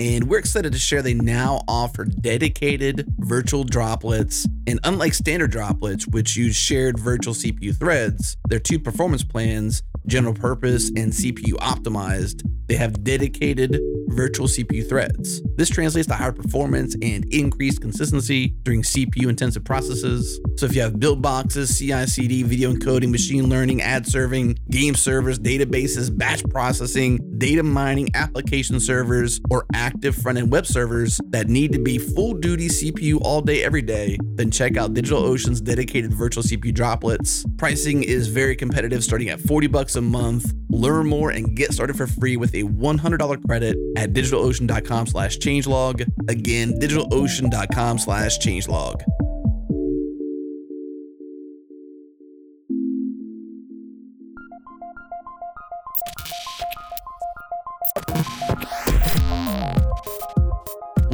And we're excited to share they now offer dedicated virtual droplets. And unlike standard droplets, which use shared virtual CPU threads, their two performance plans, general purpose and CPU optimized, they have dedicated virtual CPU threads. This translates to higher performance and increased consistency during CPU intensive processes. So if you have build boxes, CI CD, video encoding, machine learning, ad serving, game servers, databases, batch processing, data mining, application servers, or active front end web servers that need to be full duty CPU all day, every day, then check out DigitalOcean's dedicated virtual CPU droplets. Pricing is very competitive, starting at 40 bucks a month. Learn more and get started for free with a $100 credit at digitalocean.com slash changelog. Again, digitalocean.com slash changelog.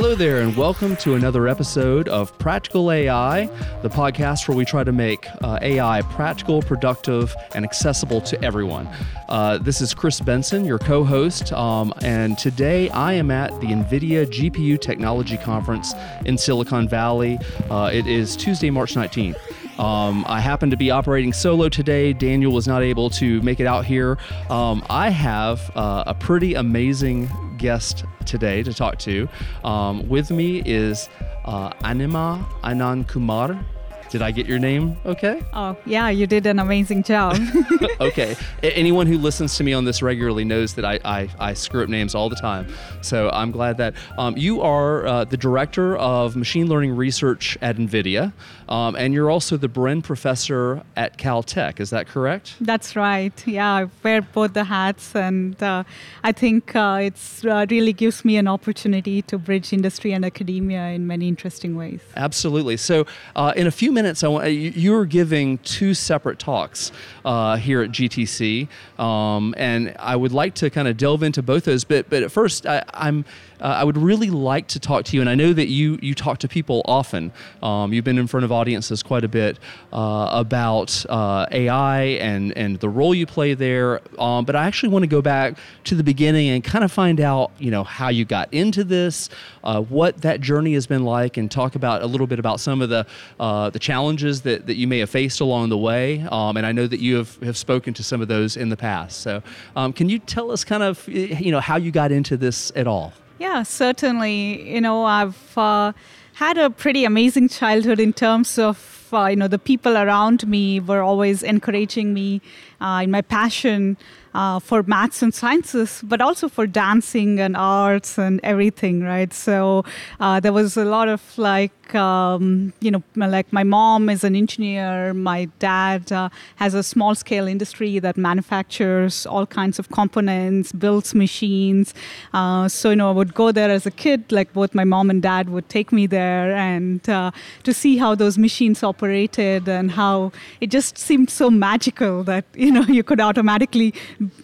Hello there, and welcome to another episode of Practical AI, the podcast where we try to make uh, AI practical, productive, and accessible to everyone. Uh, this is Chris Benson, your co host, um, and today I am at the NVIDIA GPU Technology Conference in Silicon Valley. Uh, it is Tuesday, March 19th. Um, I happen to be operating solo today. Daniel was not able to make it out here. Um, I have uh, a pretty amazing guest today to talk to. Um, with me is uh, Anima Anandkumar. Did I get your name okay? Oh, yeah, you did an amazing job. okay. A- anyone who listens to me on this regularly knows that I, I, I screw up names all the time. So I'm glad that um, you are uh, the director of machine learning research at NVIDIA, um, and you're also the Bren professor at Caltech. Is that correct? That's right. Yeah, I wear both the hats, and uh, I think uh, it's uh, really gives me an opportunity to bridge industry and academia in many interesting ways. Absolutely. So, uh, in a few minutes, I want you're giving two separate talks uh, here at GTC, um, and I would like to kind of delve into both those. But but at first, I, I'm uh, I would really like to talk to you, and I know that you you talk to people often. Um, you've been in front of audiences quite a bit uh, about uh, AI and and the role you play there. Um, but I actually want to go back to the beginning and kind of find out, you know, how you got into this, uh, what that journey has been like, and talk about a little bit about some of the uh, the challenges that, that you may have faced along the way. Um, and I know that you have, have spoken to some of those in the past. So, um, can you tell us kind of, you know, how you got into this at all? Yeah, certainly. You know, I've uh, had a pretty amazing childhood in terms of, uh, you know, the people around me were always encouraging me uh, in my passion uh, for maths and sciences, but also for dancing and arts and everything, right? So uh, there was a lot of like, um, you know, like my mom is an engineer, my dad uh, has a small scale industry that manufactures all kinds of components, builds machines. Uh, so, you know, I would go there as a kid, like both my mom and dad would take me there and uh, to see how those machines operated and how it just seemed so magical that, you know, you could automatically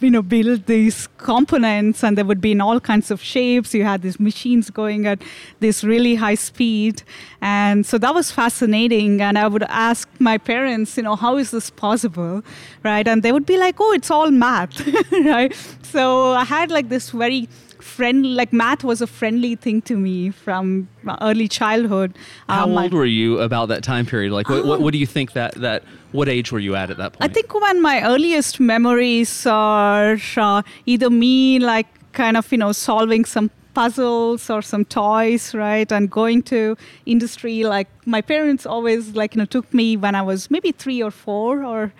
you know build these components and they would be in all kinds of shapes. You had these machines going at this really high speed. And so that was fascinating. And i would ask my parents you know how is this possible? Right? And they would be like oh it's all math. Right? So i had like this very friend like math was a friendly thing to me from early childhood how um, old were you about that time period like what, what, what do you think that that what age were you at at that point? I think when my earliest memories are uh, either me like kind of you know solving some puzzles or some toys, right? And going to industry, like my parents always like you know took me when I was maybe three or four, or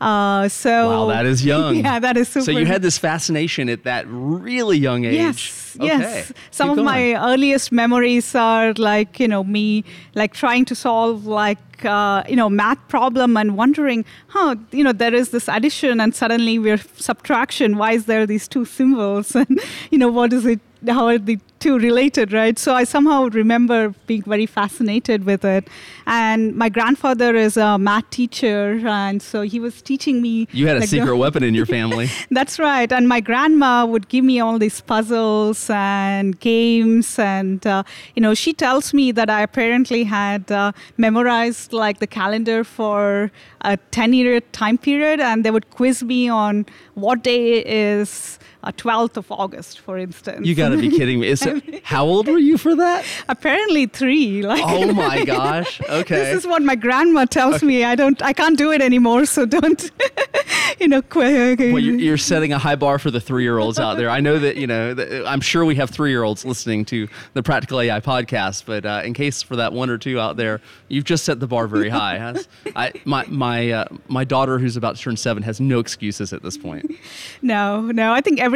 uh, so. Wow, that is young. yeah, that is super. So you had this fascination at that really young age. Yes, okay. yes. Some Keep of going. my earliest memories are like you know me like trying to solve like uh, you know math problem and wondering, huh, you know there is this addition and suddenly we're subtraction. Why is there these two symbols and you know what is it? How are the two related, right? So I somehow remember being very fascinated with it. And my grandfather is a math teacher, and so he was teaching me. You had a like, the- secret weapon in your family. that's right. And my grandma would give me all these puzzles and games. And, uh, you know, she tells me that I apparently had uh, memorized like the calendar for a 10 year time period. And they would quiz me on what day is uh, 12th of August, for instance. You got to be kidding me. Is it, how old were you for that? apparently three. Like, Oh my gosh. Okay. This is what my grandma tells me. I don't, I can't do it anymore. So don't, you know, well, you're, you're setting a high bar for the three-year-olds out there. I know that you know. that- I'm sure we have three-year-olds listening to the Practical AI podcast, but uh, in case for that one or two out there, you've just set the bar very high. Has- I, my my uh, my daughter, who's about to turn seven, has no excuses at this point. No, no. I think every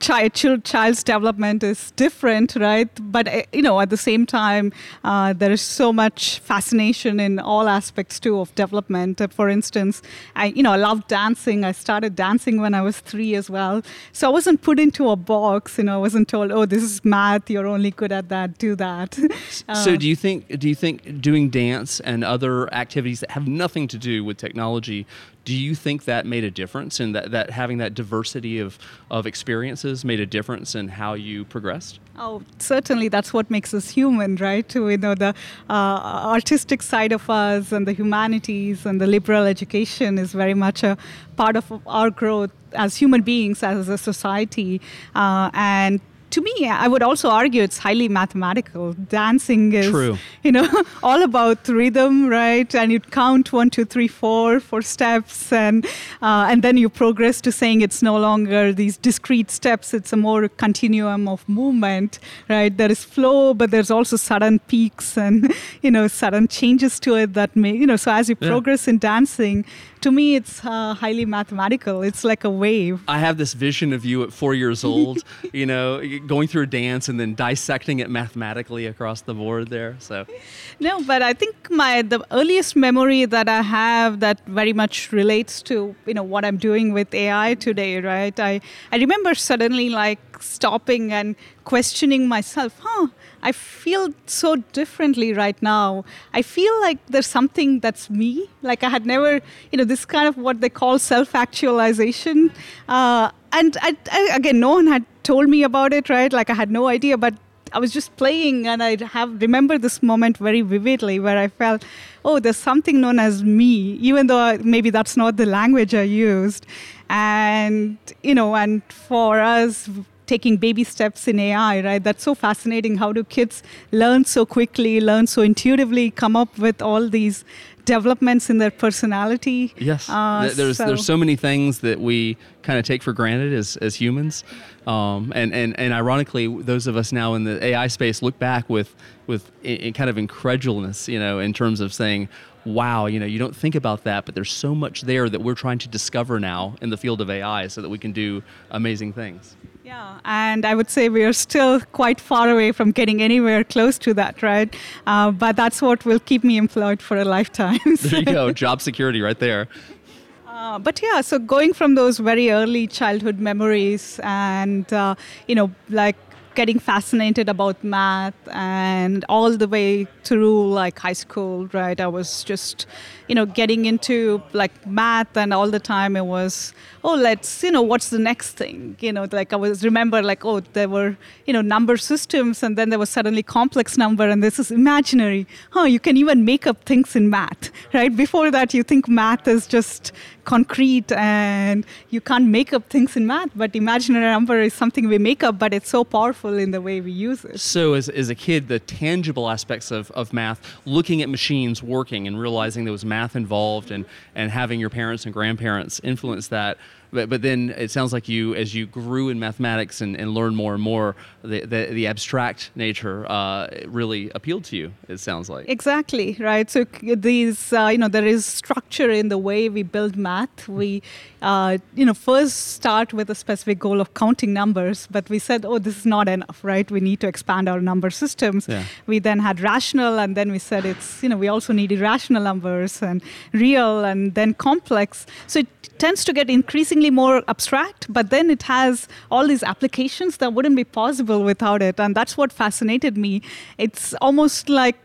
child, child child's development is different, right? But uh, you know, at the same time, uh, there is so much fascination in all aspects too of development. Uh, for instance, I you know I love dancing. I started dancing when I was three as well. So I wasn't put into a box. You know, I wasn't told, oh, this is math. You're only good at that. Do that. so Uh, do you think do you think doing dance and other activities that have nothing to do with technology do you think that made a difference and that, that having that diversity of, of experiences made a difference in how you progressed Oh, certainly, that's what makes us human, right? You know the uh, artistic side of us and the humanities and the liberal education is very much a part of our growth as human beings, as a society, uh, and. To me, I would also argue it's highly mathematical. Dancing is, True. you know, all about rhythm, right? And you count one, two, three, four, four steps, and uh, and then you progress to saying it's no longer these discrete steps. It's a more continuum of movement, right? There is flow, but there's also sudden peaks and you know sudden changes to it that may, you know. So as you Yeah. progress in dancing, to me, it's uh, highly mathematical. It's like a wave. I have this vision of you at four years old, you know, going through a dance and then dissecting it mathematically across the board there. So, No, but I think my the earliest memory that I have that very much relates to you know what I'm doing with AI today, right? I I remember suddenly like stopping and questioning myself, huh? I feel so differently right now. I feel like there's something that's me. Like I had never, you know, this kind of what they call self-actualization. Uh, and I, I, again, no one had told me about it, right? Like I had no idea, but I was just playing and I have remember this moment very vividly where I felt, oh, there's something known as me, even though maybe that's not the language I used. And, you know, and for us, taking baby steps in AI, right? That's so fascinating. How do kids learn so quickly, learn so intuitively, come up with all these developments in their personality? yes, Uh, th- there's, there's so many things that we kind of take for granted as, as humans. Um, and, and, and ironically, those of us now in the AI space look back with, with kind of incredulousness, you know, in terms of saying, wow, you know, you don't think about that, but there's so much there that we're trying to discover now in the field of AI so that we can do amazing things. Yeah, and I would say we are still quite far away from getting anywhere close to that, right? Uh, but that's what will keep me employed for a lifetime. There you go, job security right there. Uh, but yeah, so going from those very early childhood memories and, uh, you know, like getting fascinated about math and all the way through like high school, right? I was just, you know, getting into like math and all the time it was, oh, let's, you know, what's the next thing? You know, like I was remember like, oh, there were, you know, number systems and then there was suddenly complex number and this is imaginary. Oh, you can even make up things in math, right? Before that, you think math is just concrete and you can't make up things in math, but imaginary number is something we make up, but it's so powerful in the way we use it. So, as, as a kid, the tangible aspects of, of math, looking at machines working and realizing there was math involved and, and having your parents and grandparents influence that, but but then it sounds like you, as you grew in mathematics and, and learned more and more, the the, the abstract nature uh, really appealed to you. It sounds like exactly right. So these, uh, you know, there is structure in the way we build math. We, uh, you know, first start with a specific goal of counting numbers, but we said, oh, this is not enough, right? We need to expand our number systems. Yeah. We then had rational, and then we said it's, you know, we also need irrational numbers and real, and then complex. So it tends to get increasingly more abstract, but then it has all these applications that wouldn't be possible without it, and that's what fascinated me. It's almost like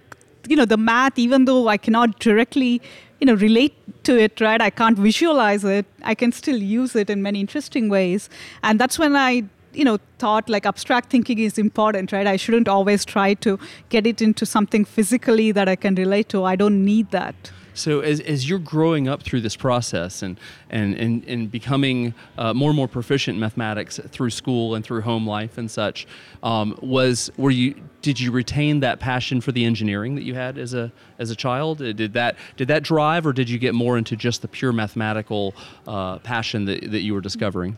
you know the math even though i cannot directly you know relate to it right? I can't visualize it. I can still use it in many interesting ways. And that's when i you know thought like abstract thinking is important right? I shouldn't always try to get it into something physically that i can relate to. I don't need that so as, as you're growing up through this process and and and, and becoming uh, more and more proficient in mathematics through school and through home life and such, um, was were you did you retain that passion for the engineering that you had as a as a child? Did that did that drive, or did you get more into just the pure mathematical uh, passion that, that you were discovering?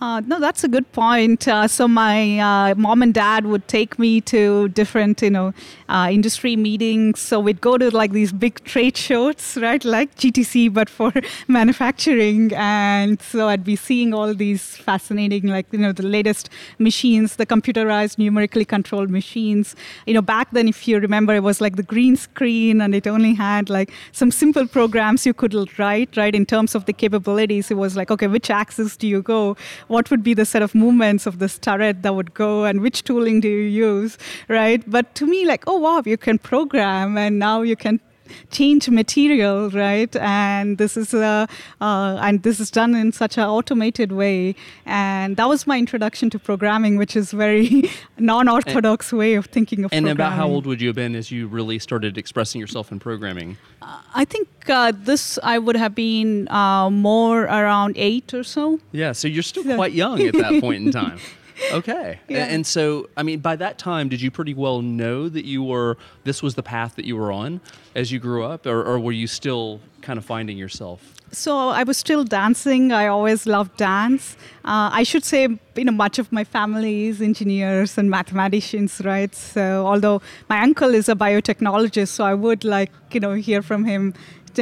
Uh, no, that's a good point. Uh, so my uh, mom and dad would take me to different, you know, uh, industry meetings. So we'd go to like these big trade shows, right, like GTC, but for manufacturing. And so I'd be seeing all these fascinating, like you know, the latest machines, the computerized, numerically controlled machines. You know, back then, if you remember, it was like the green screen, and it only had like some simple programs you could write, right, in terms of the capabilities. It was like, okay, which axis do you go? What would be the set of movements of this turret that would go and which tooling do you use, right? But to me, like, oh wow, you can program and now you can change material, right? And this is a, uh, and this is done in such an automated way. And that was my introduction to programming, which is very non-orthodox and, way of thinking of. And about how old would you have been as you really started expressing yourself in programming? Uh, I think uh, this I would have been uh, more around eight or so. Yeah, so you're still quite young at that point in time. okay. Yeah. And so, I mean, by that time, did you pretty well know that you were, this was the path that you were on as you grew up, or, or were you still kind of finding yourself? So I was still dancing. I always loved dance. Uh, I should say, you know, much of my family is engineers and mathematicians, right? So although my uncle is a biotechnologist, so I would like, you know, hear from him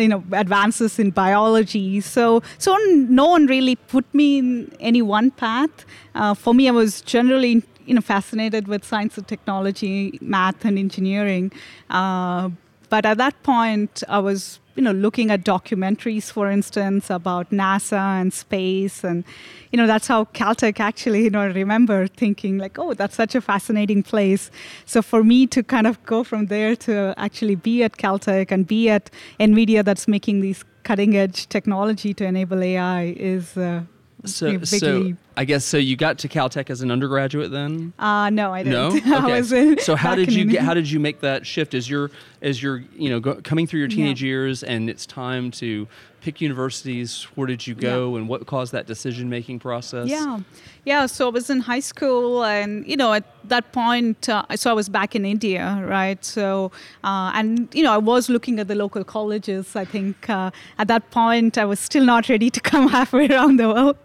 you know advances in biology. So so no one really put me in any one path. Uh, for me i was generally you know fascinated with science and technology math and engineering. Uh, but at that point i was you know looking at documentaries for instance about nasa and space. And you know that's how caltech actually you know I remember thinking like oh that's such a fascinating place. So for me to kind of go from there to actually be at caltech and be at nvidia that's making these cutting edge technology to enable ai is uh, so, so I guess so. You got to Caltech as an undergraduate then? Uh, no, I didn't. No. Okay. In, so how did you get? How did you make that shift? As you're as you're you know go, coming through your teenage yeah. years and it's time to pick universities? Where did you go, yeah. and what caused that decision making process? Yeah, yeah. So I was in high school, and you know, at that point, uh, so I was back in India, right? So, uh, and you know, I was looking at the local colleges. I think uh, at that point, I was still not ready to come halfway around the world,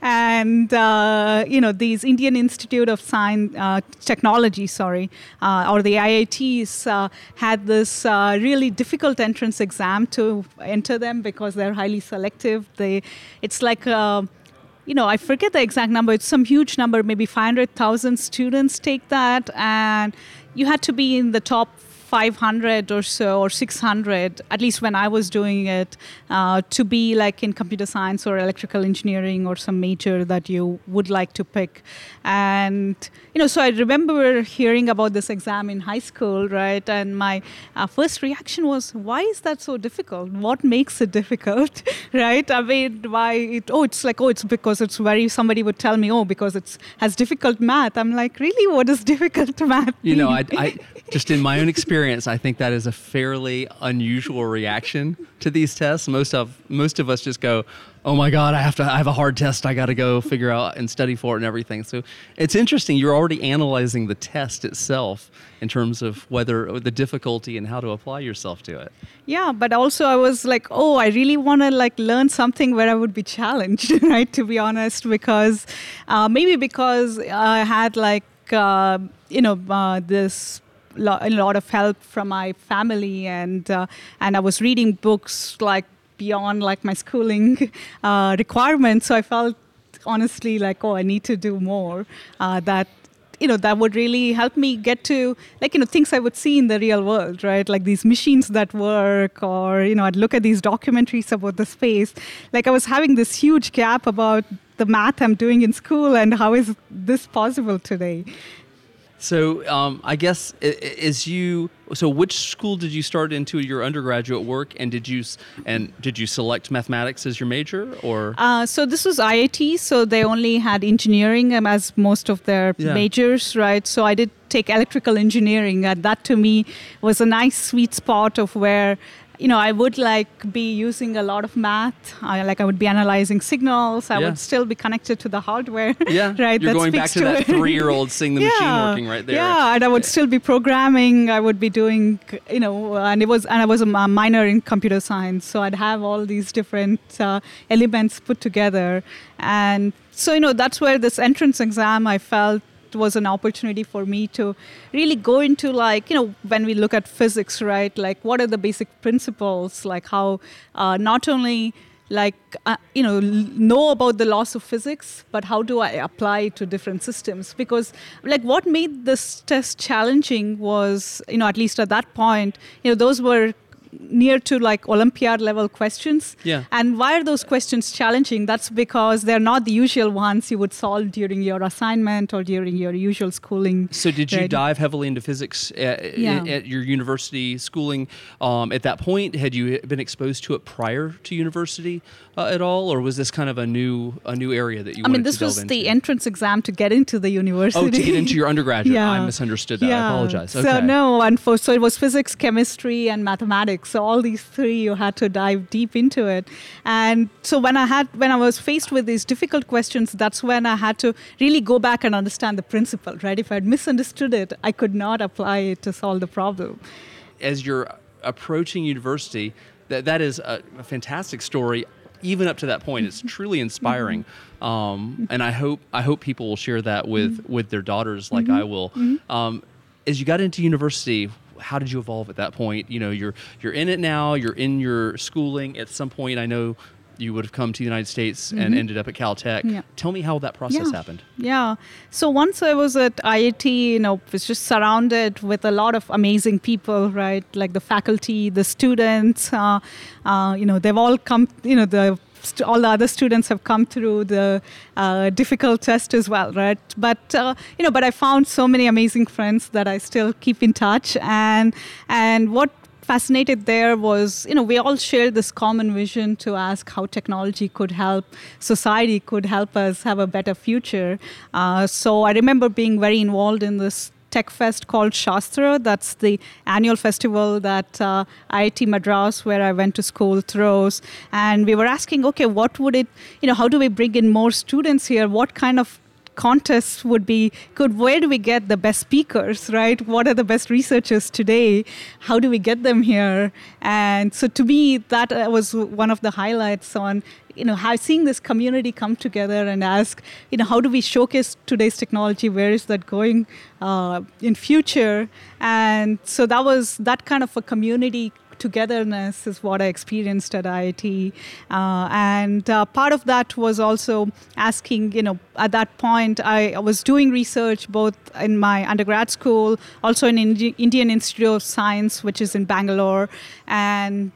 and uh, you know, these Indian Institute of Science uh, Technology, sorry, uh, or the IITs had this really difficult entrance exam to enter them because they're highly selective. They, it's like. You know, I forget the exact number. It's some huge number, maybe 500,000 students take that, and you had to be in the top 500 or so or 600 at least when i was doing it uh, to be like in computer science or electrical engineering or some major that you would like to pick. And you know so i remember hearing about this exam in high school right? And my uh, first reaction was why is that so difficult? What makes it difficult? Right? I mean why it oh it's like oh it's because it's very somebody would tell me oh because it's has difficult math. I'm like really? What is difficult math? You know I, I just in my own experience, I think that is a fairly unusual reaction to these tests. Most of most of us just go, "Oh my God, I have to! I have a hard test. I got to go figure out and study for it and everything." So it's interesting. You're already analyzing the test itself in terms of whether the difficulty and how to apply yourself to it. Yeah, but also I was like, "Oh, I really want to like learn something where I would be challenged." Right? To be honest, because uh, maybe because I had like uh, you know uh, this a lot of help from my family and uh, and I was reading books like beyond like my schooling uh, requirements. So I felt honestly like oh I need to do more uh, that you know that would really help me get to like you know things I would see in the real world right? Like these machines that work or you know I'd look at these documentaries about the space. Like I was having this huge gap about the math I'm doing in school and how is this possible today so um, I guess is you. So which school did you start into your undergraduate work, and did you and did you select mathematics as your major, or? Uh, so this was IIT, so they only had engineering um, as most of their yeah. majors, right? So I did take electrical engineering, and that to me was a nice sweet spot of where you know, I would like be using a lot of math. I, like I would be analyzing signals. I yeah. would still be connected to the hardware. Yeah, right. You're going back to, to that three-year-old seeing the yeah. machine working right there. Yeah, and I would still be programming. I would be doing, you know, and it was, and I was a minor in computer science, so I'd have all these different uh, elements put together, and so you know that's where this entrance exam I felt was an opportunity for me to really go into like you know when we look at physics right like what are the basic principles like how uh, not only like uh, you know know about the laws of physics but how do i apply to different systems? Because like what made this test challenging was you know at least at that point you know those were near to like Olympiad level questions. Yeah. And why are those questions challenging? That's because they're not the usual ones you would solve during your assignment or during your usual schooling. So, did you dive heavily into physics at, yeah. at your university schooling um, at that point? Had you been exposed to it prior to university uh, at all, or was this kind of a new a new area that you? I mean, this was into? the entrance exam to get into the university. Oh, to get into your undergraduate. yeah. I misunderstood that. Yeah. I apologize. Okay. So no, and for, so it was physics, chemistry, and mathematics so all these three, you had to dive deep into it. And so when I had, when I was faced with these difficult questions, that's when I had to really go back and understand the principle. Right? If I had misunderstood it, I could not apply it to solve the problem. As you're approaching university, that that is a, a fantastic story even up to that point it's truly inspiring mm-hmm. um, and i hope i hope people will share that with mm-hmm. with their daughters like mm-hmm. i will mm-hmm. um, as you got into university how did you evolve at that point? You know, you're you're in it now. You're in your schooling. At some point, I know you would have come to the United States mm-hmm. and ended up at Caltech. Yeah. Tell me how that process yeah. happened. Yeah. So once I was at IIT, you know, was just surrounded with a lot of amazing people, right? Like the faculty, the students. Uh, uh, you know, they've all come. You know, the st- all the other students have come through the uh, difficult test as well, right? But uh, you know, but I found so many amazing friends that I still keep in touch, and and what fascinated there was you know we all shared this common vision to ask how technology could help society could help us have a better future uh, so i remember being very involved in this tech fest called Shaastra. That's the annual festival that uh, IIT Madras, where I went to school, throws. And we were asking, okay, what would it, you know, how do we bring in more students here? What kind of contests would be good. Where do we get the best speakers, right? What are the best researchers today? How do we get them here? And so to me, that uh, was one of the highlights on you know, how seeing this community come together and ask, you know, how do we showcase today's technology? Where is that going uh, in future? And so that was that kind of a community togetherness is what I experienced at IIT. Uh, and uh, part of that was also asking, you know, at that point, I was doing research both in my undergrad school, also in Indi- Indian Institute of Science, which is in Bangalore. And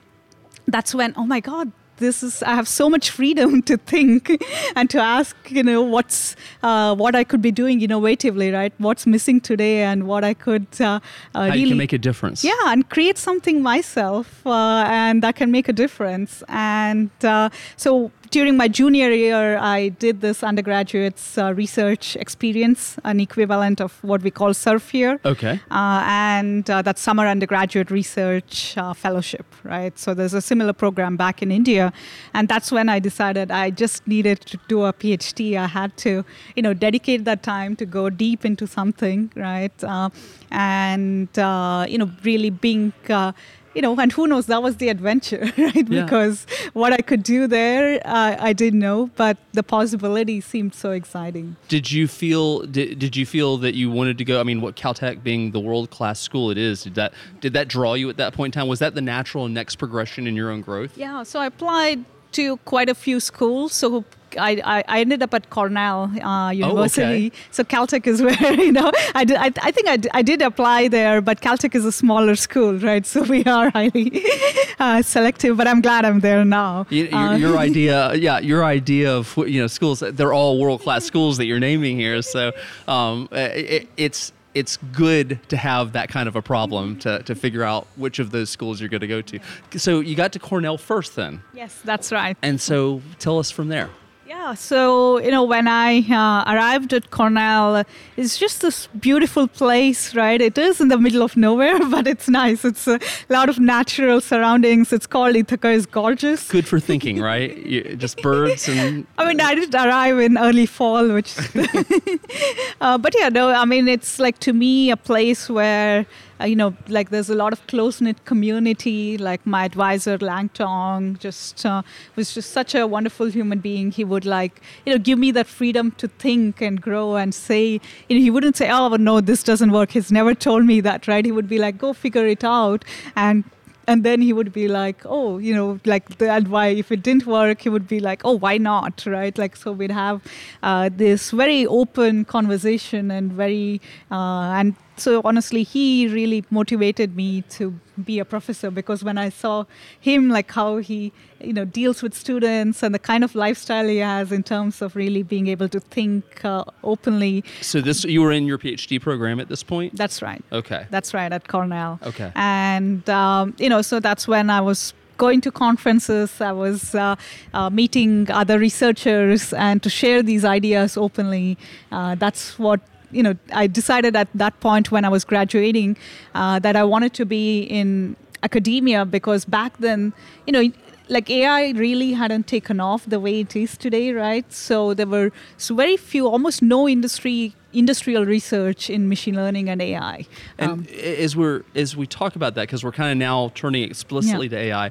that's when, oh my God, this is I have so much freedom to think and to ask, you know, what's uh, what I could be doing innovatively, right? What's missing today, and what I could uh, uh, How really you can make a difference. Yeah, and create something myself, uh, and that can make a difference. And uh, so during my junior year, I did this undergraduate's uh, research experience, an equivalent of what we call SURF here. Okay. Uh, and uh, that's summer undergraduate research uh, fellowship, right? So there's a similar program back in India, and that's when I decided I just needed to do a PhD. I had to, you know, dedicate that time to go deep into something, right? Uh, and uh, you know, really being uh, you know, and who knows, that was the adventure, right? Yeah. Because what I could do there, uh, I didn't know, but the possibility seemed so exciting. Did you feel did, did you feel that you wanted to go? I mean, what Caltech being the world class school it is, did that did that draw you at that point in time? Was that the natural next progression in your own growth? Yeah, so I applied to quite a few schools. So I, I, ended up at Cornell uh, University. okay. So Caltech is where, you know, I, did, I, I think I, d- I did apply there, but Caltech is a smaller school, right? So we are highly uh, selective, but I'm glad I'm there now. Y- Your, Uh, your idea, yeah, your idea of you know schools. They're all world class schools that you're naming here. So um, it, it's it's good to have that kind of a problem to, to figure out which of those schools you're going to go to. So you got to Cornell first, then, yes, that's right. and so tell us from there. Yeah, so you know when I uh, arrived at Cornell, it's just this beautiful place, right? It is in the middle of nowhere, but it's nice. It's a lot of natural surroundings. It's called Ithaca is gorgeous. Good for thinking, right? You, just birds and I mean, I did arrive in early fall, which, uh, but yeah, no, I mean, it's like to me a place where, you know, like there's a lot of close knit community. Like my advisor, Lang Tong, just uh, was just such a wonderful human being. He would like, you know, give me that freedom to think and grow and say, you know, he wouldn't say, oh, no, this doesn't work. He's never told me that, right? He would be like, go figure it out. And and then he would be like oh you know like the advice if it didn't work he would be like oh why not right like so we'd have uh, this very open conversation and very uh, and so honestly he really motivated me to be a professor because when i saw him like how he you know deals with students and the kind of lifestyle he has in terms of really being able to think uh, openly so this you were in your PhD program at this point. that's right Okay. that's right, at Cornell. Okay. And, um, you know, so that's when I was going to conferences, I was uh, uh, meeting other researchers and to share these ideas openly. Uh, that's what. You know, I decided at that point when I was graduating uh, that I wanted to be in academia because back then, you know, like AI really hadn't taken off the way it is today, right? So there were so very few, almost no industry industrial research in machine learning and AI. And Um, as we're as we talk about that, because we're kind of now turning explicitly to AI,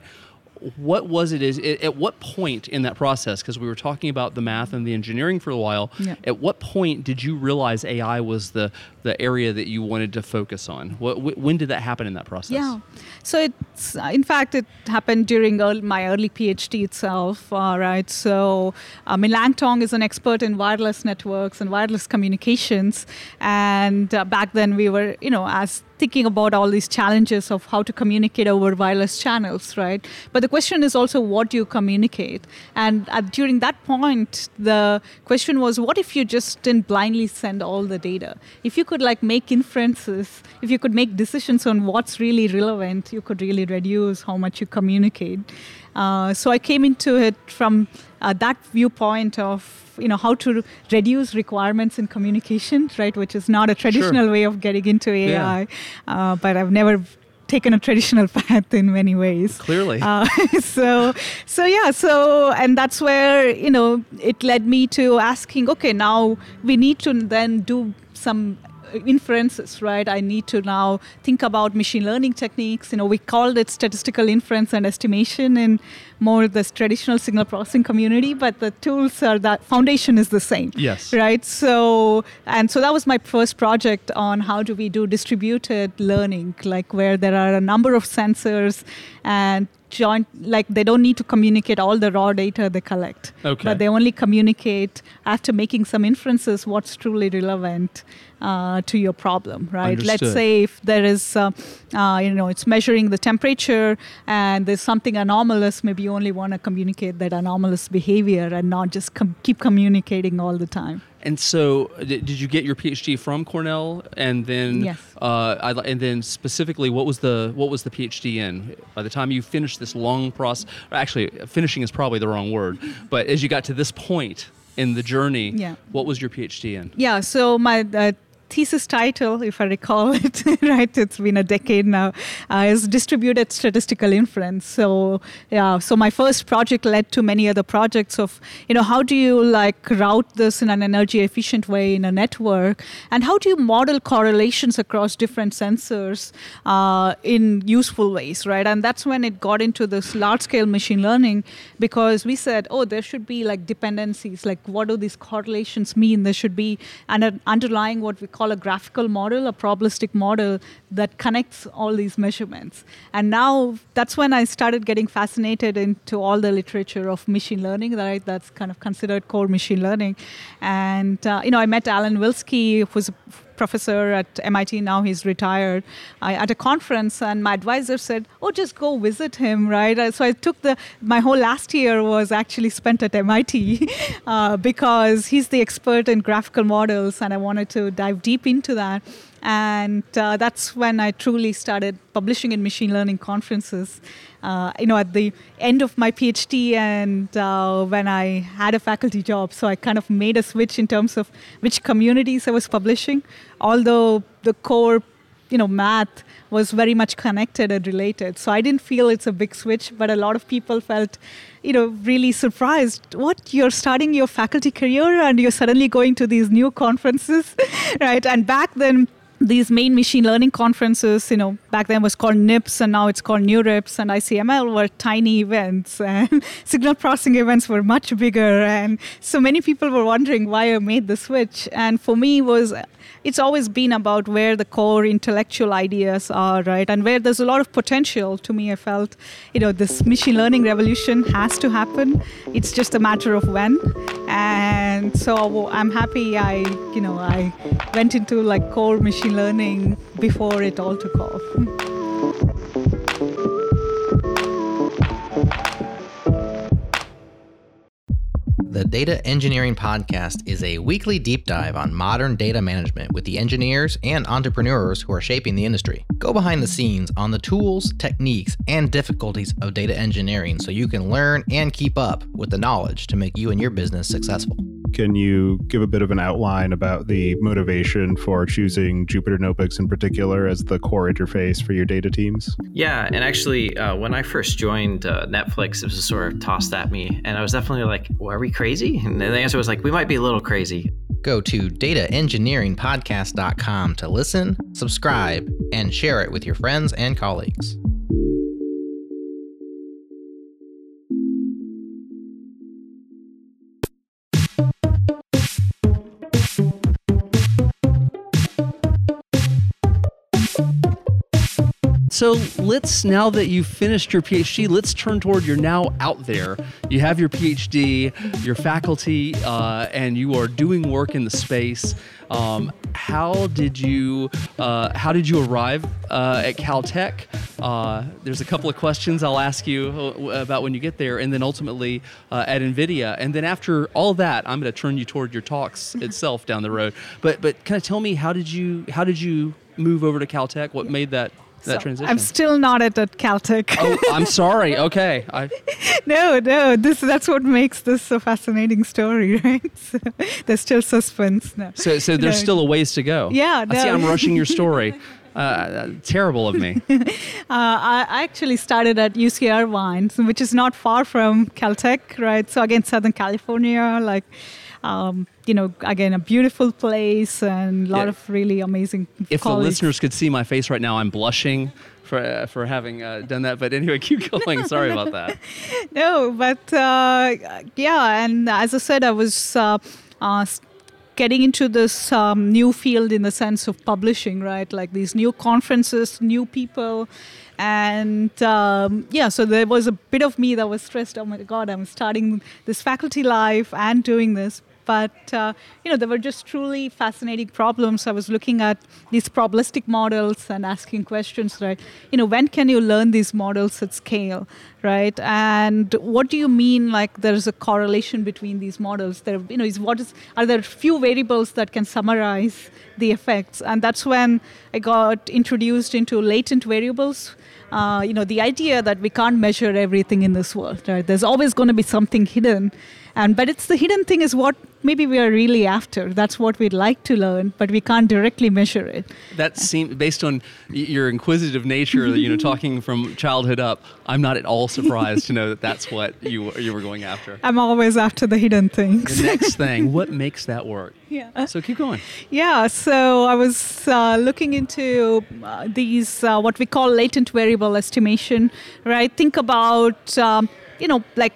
what was it? Is it, at what point in that process? Because we were talking about the math and the engineering for a while. Yeah. At what point did you realize AI was the the area that you wanted to focus on? What, wh- when did that happen in that process? Yeah. So it's uh, in fact it happened during earl my early PhD itself. Uh, right. So I mean Lang Tong is an expert in wireless networks and wireless communications, and uh, back then we were you know as thinking about all these challenges of how to communicate over wireless channels, right? But the question is also what do you communicate? And at, during that point, the question was, what if you just didn't blindly send all the data? If you could like make inferences, if you could make decisions on what's really relevant, you could really reduce how much you communicate. Uh, so I came into it from uh, that viewpoint of you know how to reduce requirements in communication, right? Which is not a traditional way of getting into AI, uh, but I've never taken a traditional path in many ways. Clearly. Uh, so, so yeah, so and that's where you know it led me to asking, okay, now we need to then do some inferences, right? I need to now think about machine learning techniques. You know, we called it statistical inference and estimation in more the traditional signal processing community, but the tools are that foundation is the same. Yes. Right. So and so that was my first project on how do we do distributed learning, like where there are a number of sensors and joint like they don't need to communicate all the raw data they collect Okay. but they only communicate after making some inferences what's truly relevant uh, to your problem, right? Let's say if there is, uh, uh, you know, it's measuring the temperature and there's something anomalous, maybe you only want to communicate that anomalous behavior and not just com- keep communicating all the time. And so, did, did you get your PhD from Cornell? And then, Yes. uh, I, and then specifically, what was the what was the PhD in? By the time you finished this long process, actually, finishing is probably the wrong word, but as you got to this point in the journey, Yeah. what was your PhD in? Yeah, so my uh, thesis title, if I recall it, right, it's been a decade now, uh, is distributed statistical inference. So, yeah, so my first project led to many other projects of, you know, how do you like route this in an energy efficient way in a network, and how do you model correlations across different sensors uh, in useful ways, right? And that's when it got into this large scale machine learning because we said, oh, there should be like dependencies, like what do these correlations mean? There should be an underlying what we call a graphical model, a probabilistic model that connects all these measurements. And now that's when I started getting fascinated into all the literature of machine learning, right? That's kind of considered core machine learning. And, uh, you know, I met Alan Willsky, who's a professor at MIT. Now he's retired. I, at a conference, and my advisor said, "Oh, just go visit him." Right. Uh, So I took the my whole last year was actually spent at MIT uh, because he's the expert in graphical models, and I wanted to dive deep into that. And uh, that's when I truly started publishing in machine learning conferences. Uh, you know, at the end of my PhD and uh, when I had a faculty job. So I kind of made a switch in terms of which communities I was publishing, although the core, you know, math was very much connected and related. So I didn't feel it's a big switch, but a lot of people felt, you know, really surprised. What you're starting your faculty career and you're suddenly going to these new conferences, right? And back then these main machine learning conferences, you know, back then was called NIPS and now it's called NeurIPS and ICML were tiny events and signal processing events were much bigger. And so many people were wondering why I made the switch. And for me was, it's always been about where the core intellectual ideas are, right? And where there's a lot of potential to me, I felt, you know, this machine learning revolution has to happen. It's just a matter of when. And so I'm happy I, you know, I went into like core machine learning before it all took off. The Data Engineering Podcast is a weekly deep dive on modern data management with the engineers and entrepreneurs who are shaping the industry. Go behind the scenes on the tools, techniques, and difficulties of data engineering so you can learn and keep up with the knowledge to make you and your business successful. Can you give a bit of an outline about the motivation for choosing Jupyter Notebooks in particular as the core interface for your data teams? Yeah, and actually, uh, when I first joined uh, Netflix, it was sort of tossed at me, and I was definitely like, well, "Are we crazy?" And the answer was like, "We might be a little crazy." Go to dataengineeringpodcast.com to listen, subscribe, and share it with your friends and colleagues. So let's now that you've finished your PhD, let's turn toward you're now out there. You have your PhD, your faculty, uh, and you are doing work in the space. Um, how did you uh, how did you arrive uh, at Caltech? Uh, there's a couple of questions I'll ask you uh, about when you get there, and then ultimately uh, at NVIDIA. And then after all that, I'm going to turn you toward your talks itself down the road. But but kind of tell me how did you how did you move over to Caltech? What made that that So transition? I'm still not at, at Caltech. oh, I'm sorry. Okay. I, no, no, this that's what makes this a fascinating story, right? So, there's still suspense. No. so so there's No. still a ways to go. Yeah, I see. I'm rushing your story. Uh, terrible of me. Uh, I I actually started at UC Irvine, which is not far from Caltech, right? So again, Southern California, like, um, you know, again, a beautiful place and a lot Yeah. of really amazing If the listeners could see my face right now, I'm blushing for uh, for having uh, done that. But anyway, keep going. Sorry about that. No, but uh, yeah, and as I said, I was uh, uh, getting into this um, new field in the sense of publishing, right? Like these new conferences, new people. And um, yeah, so there was a bit of me that was stressed. Oh my God, I'm starting this faculty life and doing this. But uh, you know they were just truly fascinating problems. I was looking at these probabilistic models and asking questions, right? You know, when can you learn these models at scale, right? And what do you mean like there's a correlation between these models? There, you know, is what is are there few variables that can summarize the effects? And that's when I got introduced into latent variables uh, you know, the idea that we can't measure everything in this world, right? There's always going to be something hidden, and but it's the hidden thing is what maybe we are really after. That's what we'd like to learn, but we can't directly measure it. That seems based on your inquisitive nature, you know, talking from childhood up. I'm not at all surprised to know that that's what you you were going after. I'm always after the hidden things. The next thing, what makes that work? Yeah. So keep going. Yeah. So I was uh, looking into uh, these uh, what we call latent variable estimation. Right. Think about um, you know like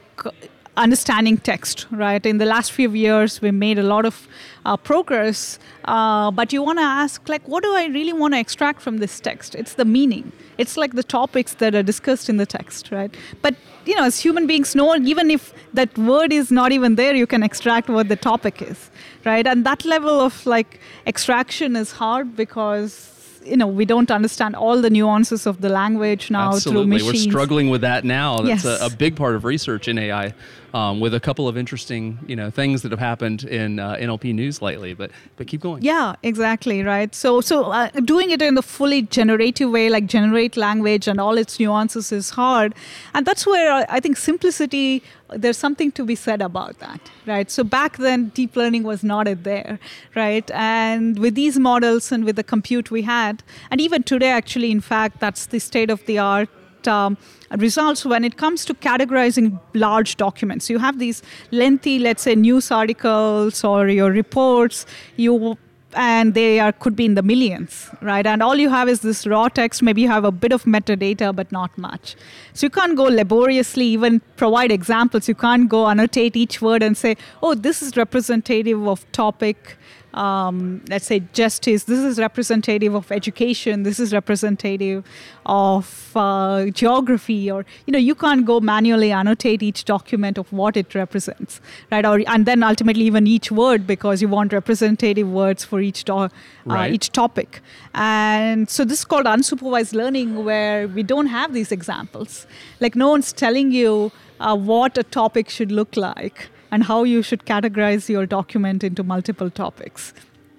understanding text, right? In the last few years, we made a lot of uh, progress, uh, but you want to ask, like, what do I really want to extract from this text? It's the meaning. It's like the topics that are discussed in the text, right? But you know, as human beings know, even if that word is not even there, you can extract what the topic is, right? And that level of like extraction is hard because you know we don't understand all the nuances of the language now Absolutely. through machines. We're struggling with that now. That's Yes. a, a big part of research in AI, um, with a couple of interesting you know things that have happened in uh, NLP news lately. But but keep going. Yeah, exactly, right. So, so uh, doing it in the fully generative way, like generate language and all its nuances, is hard, and that's where I, I think simplicity. There's something to be said about that, right? So back then, deep learning was not there, right? And with these models and with the compute we had, and even today, actually, in fact, that's the state of the art um, results when it comes to categorizing large documents. You have these lengthy, let's say, news articles or your reports. You and they are could be in the millions, right? And all you have is this raw text. Maybe you have a bit of metadata, but not much. So you can't go laboriously even provide examples. You can't go annotate each word and say, "Oh, this is representative of topic." Um, let's say justice this is representative of education this is representative of uh, geography or you know you can't go manually annotate each document of what it represents right? Or and then ultimately even each word because you want representative words for each do- uh, each topic. And so this is called unsupervised learning where we don't have these examples. Like no one's telling you uh, what a topic should look like and how you should categorize your document into multiple topics.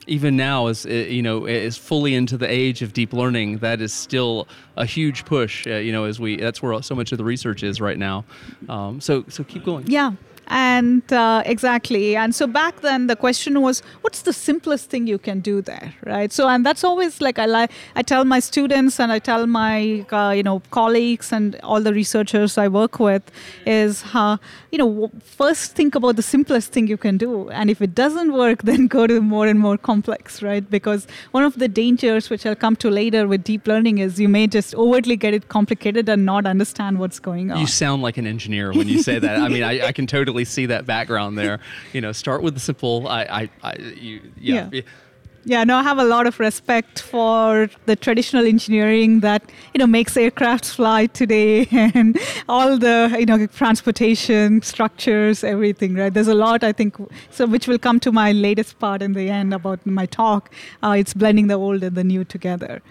even now is uh, you know is fully into the age of deep learning that is still a huge push uh, you know as we that's where so much of the research is right now um, so so keep going Yeah. And uh, exactly. And so back then, the question was, what's the simplest thing you can do there, right? So, and that's always like I like I tell my students and I tell my uh, you know colleagues and all the researchers I work with is, uh, you know, first think about the simplest thing you can do, and if it doesn't work, then go to more and more complex, right? Because one of the dangers, which I'll come to later with deep learning, is you may just overtly get it complicated and not understand what's going on. you sound like an engineer when you say that i mean I, I can totally see that background there you know start with the simple i i, I you yeah, Yeah. Yeah, no, I have a lot of respect for the traditional engineering that you know makes aircrafts fly today, and all the you know transportation structures, everything. Right? There's a lot I think, so which will come to my latest part in the end about my talk. Uh, it's blending the old and the new together.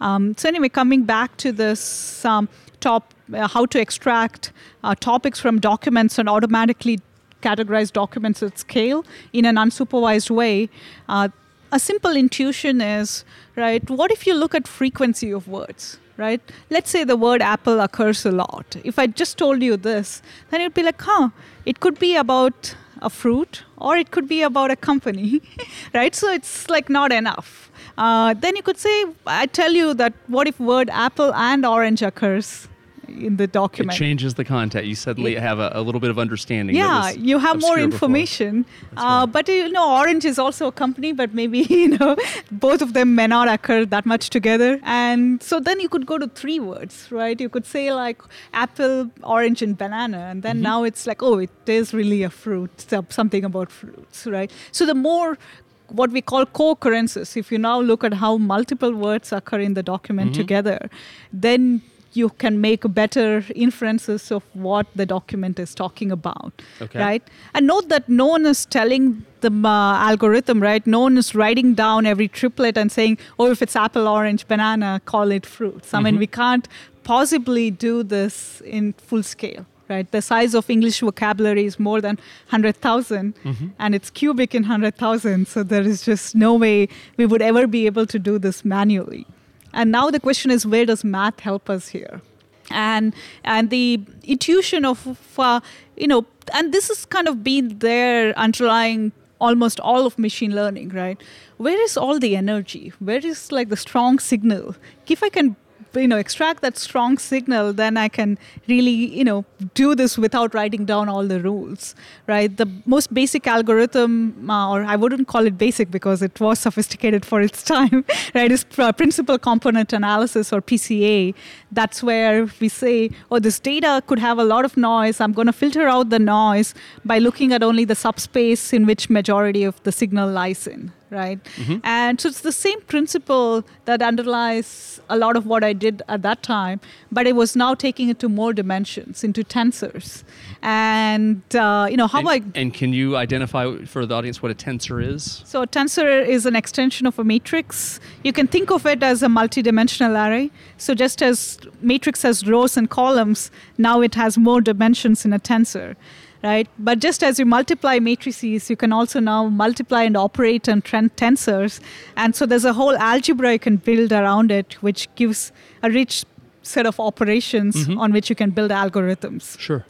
Um, so anyway, coming back to this um, top, how to extract uh, topics from documents and automatically categorize documents at scale in an unsupervised way. Uh, a simple intuition is right. What if you look at frequency of words? Right. Let's say the word apple occurs a lot. If I just told you this, then you'd be like, huh, it could be about a fruit or it could be about a company, right? So it's like not enough. Uh, then you could say, I tell you that what if word apple and orange occurs in the document. it changes the content. You suddenly have a, a little bit of understanding yeah you have more information. Uh, but you know orange is also a company but maybe you know both of them may not occur that much together. And so then you could go to three words right? You could say like apple orange and banana. And then Mm-hmm. now it's like oh it is really a fruit something about fruits right? So the more what we call co-occurrences if you now look at how multiple words occur in the document Mm-hmm. together then you can make better inferences of what the document is talking about Okay. right? And note that no one is telling the uh, algorithm right? No one is writing down every triplet and saying oh if it's apple orange banana call it fruits. I mean we can't possibly do this in full scale right? The size of english vocabulary is more than 100000 and it's cubic in 100000 so there is just no way we would ever be able to do this manually and now the question is, where does math help us here? And and the intuition of uh, you know, and this has kind of been there underlying almost all of machine learning, right? Where is all the energy? Where is like the strong signal? If I can you know extract that strong signal then i can really you know do this without writing down all the rules right? The most basic algorithm uh, or i wouldn't call it basic because it was sophisticated for its time right is principal component analysis or pca that's where we say oh this data could have a lot of noise i'm going to filter out the noise by looking at only the subspace in which majority of the signal lies in right? And so it's the same principle that underlies a lot of what I did at that time, but it was now taking it to more dimensions, into tensors. And, uh, you know, how and, I. and can you identify for the audience what a tensor is? So a tensor is an extension of a matrix. You can think of it as a multidimensional array. So just as matrix has rows and columns, now it has more dimensions in a tensor. Right, but just as you multiply matrices, you can also now multiply and operate on tren- tensors, and so there's a whole algebra you can build around it, which gives a rich set of operations on which you can build algorithms. Sure.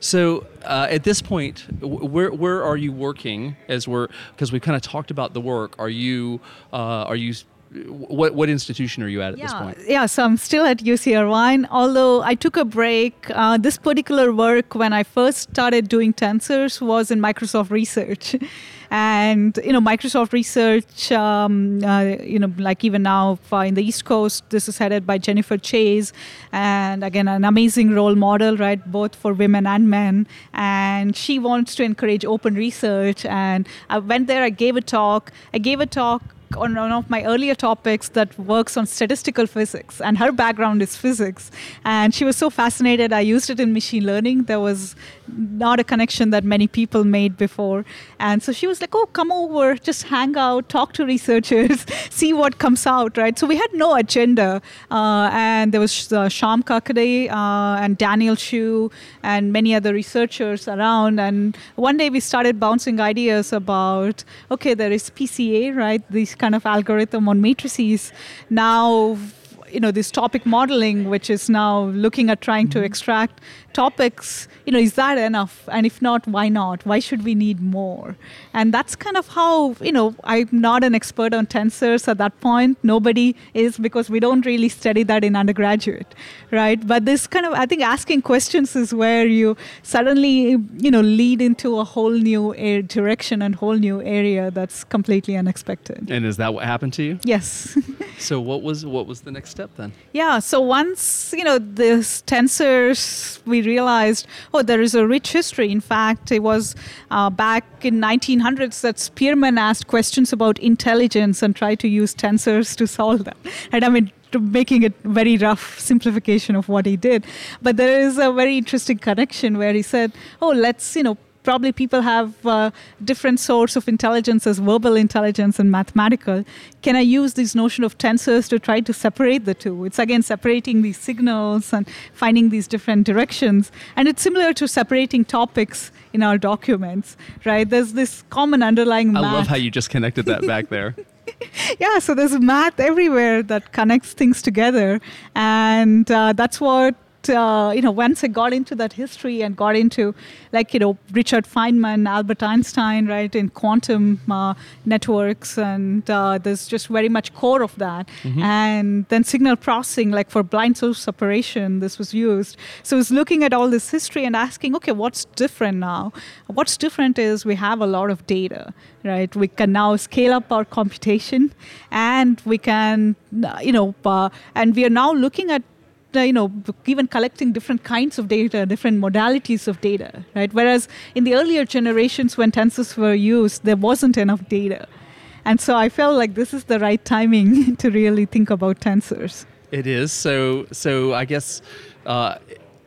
So uh, at this point, where where are you working? As we're because we've kind of talked about the work. Are you uh, are you what what institution are you at at this point? Yeah, so I'm still at UC Irvine, although I took a break. Uh, this particular work, when I first started doing tensors, was in Microsoft Research. And you know, Microsoft Research, um, uh, you know, like even now in the East Coast, this is headed by Jennifer Chayes, and again, an amazing role model, right, both for women and men. And she wants to encourage open research. And I went there, I gave a talk. I gave a talk on one of my earlier topics that works on statistical physics and her background is physics. And she was so fascinated i used it in machine learning. There was not a connection that many people made before. And so she was like oh come over just hang out talk to researchers see what comes out right? So we had no agenda. Uh, and there was uh, sham kakade uh, and daniel hsu and many other researchers around. And one day we started bouncing ideas about okay there is pca right? These kind of algorithm on matrices. Now you know this topic modeling which is now looking at trying to mm-hmm. extract topics you know is that enough? And if not why not? Why should we need more? And that's kind of how you know i'm not an expert on tensors at that point. Nobody is because we don't really study that in undergraduate right? But this kind of i think asking questions is where you suddenly you know lead into a whole new direction and whole new area that's completely unexpected. And is that what happened to you? yes So what was what was the next step then? Yeah, so once, you know, this tensors, we realized, oh, there is a rich history. In fact, it was uh, back in 1900s that Spearman asked questions about intelligence and tried to use tensors to solve them. And I mean, making it very rough simplification of what he did. But there is a very interesting connection where he said, oh, let's, you know, probably people have uh, different sorts of intelligence as verbal intelligence and mathematical. Can i use this notion of tensors to try to separate the two? It's again separating these signals and finding these different directions. And it's similar to separating topics in our documents right? There's this common underlying I math. love how you just connected that back there. yeah so there's math everywhere that connects things together. And uh, that's what uh, you know once i got into that history and got into like you know richard feynman albert einstein right in quantum uh, networks and uh, there's just very much core of that. And then signal processing like for blind source separation this was used. So it's looking at all this history and asking okay what's different now? What's different is we have a lot of data right? We can now scale up our computation and we can uh, you know uh, and we are now looking at you know even collecting different kinds of data different modalities of data right? Whereas in the earlier generations when tensors were used there wasn't enough data. And so i felt like this is the right timing to really think about tensors. It is. So so I guess uh,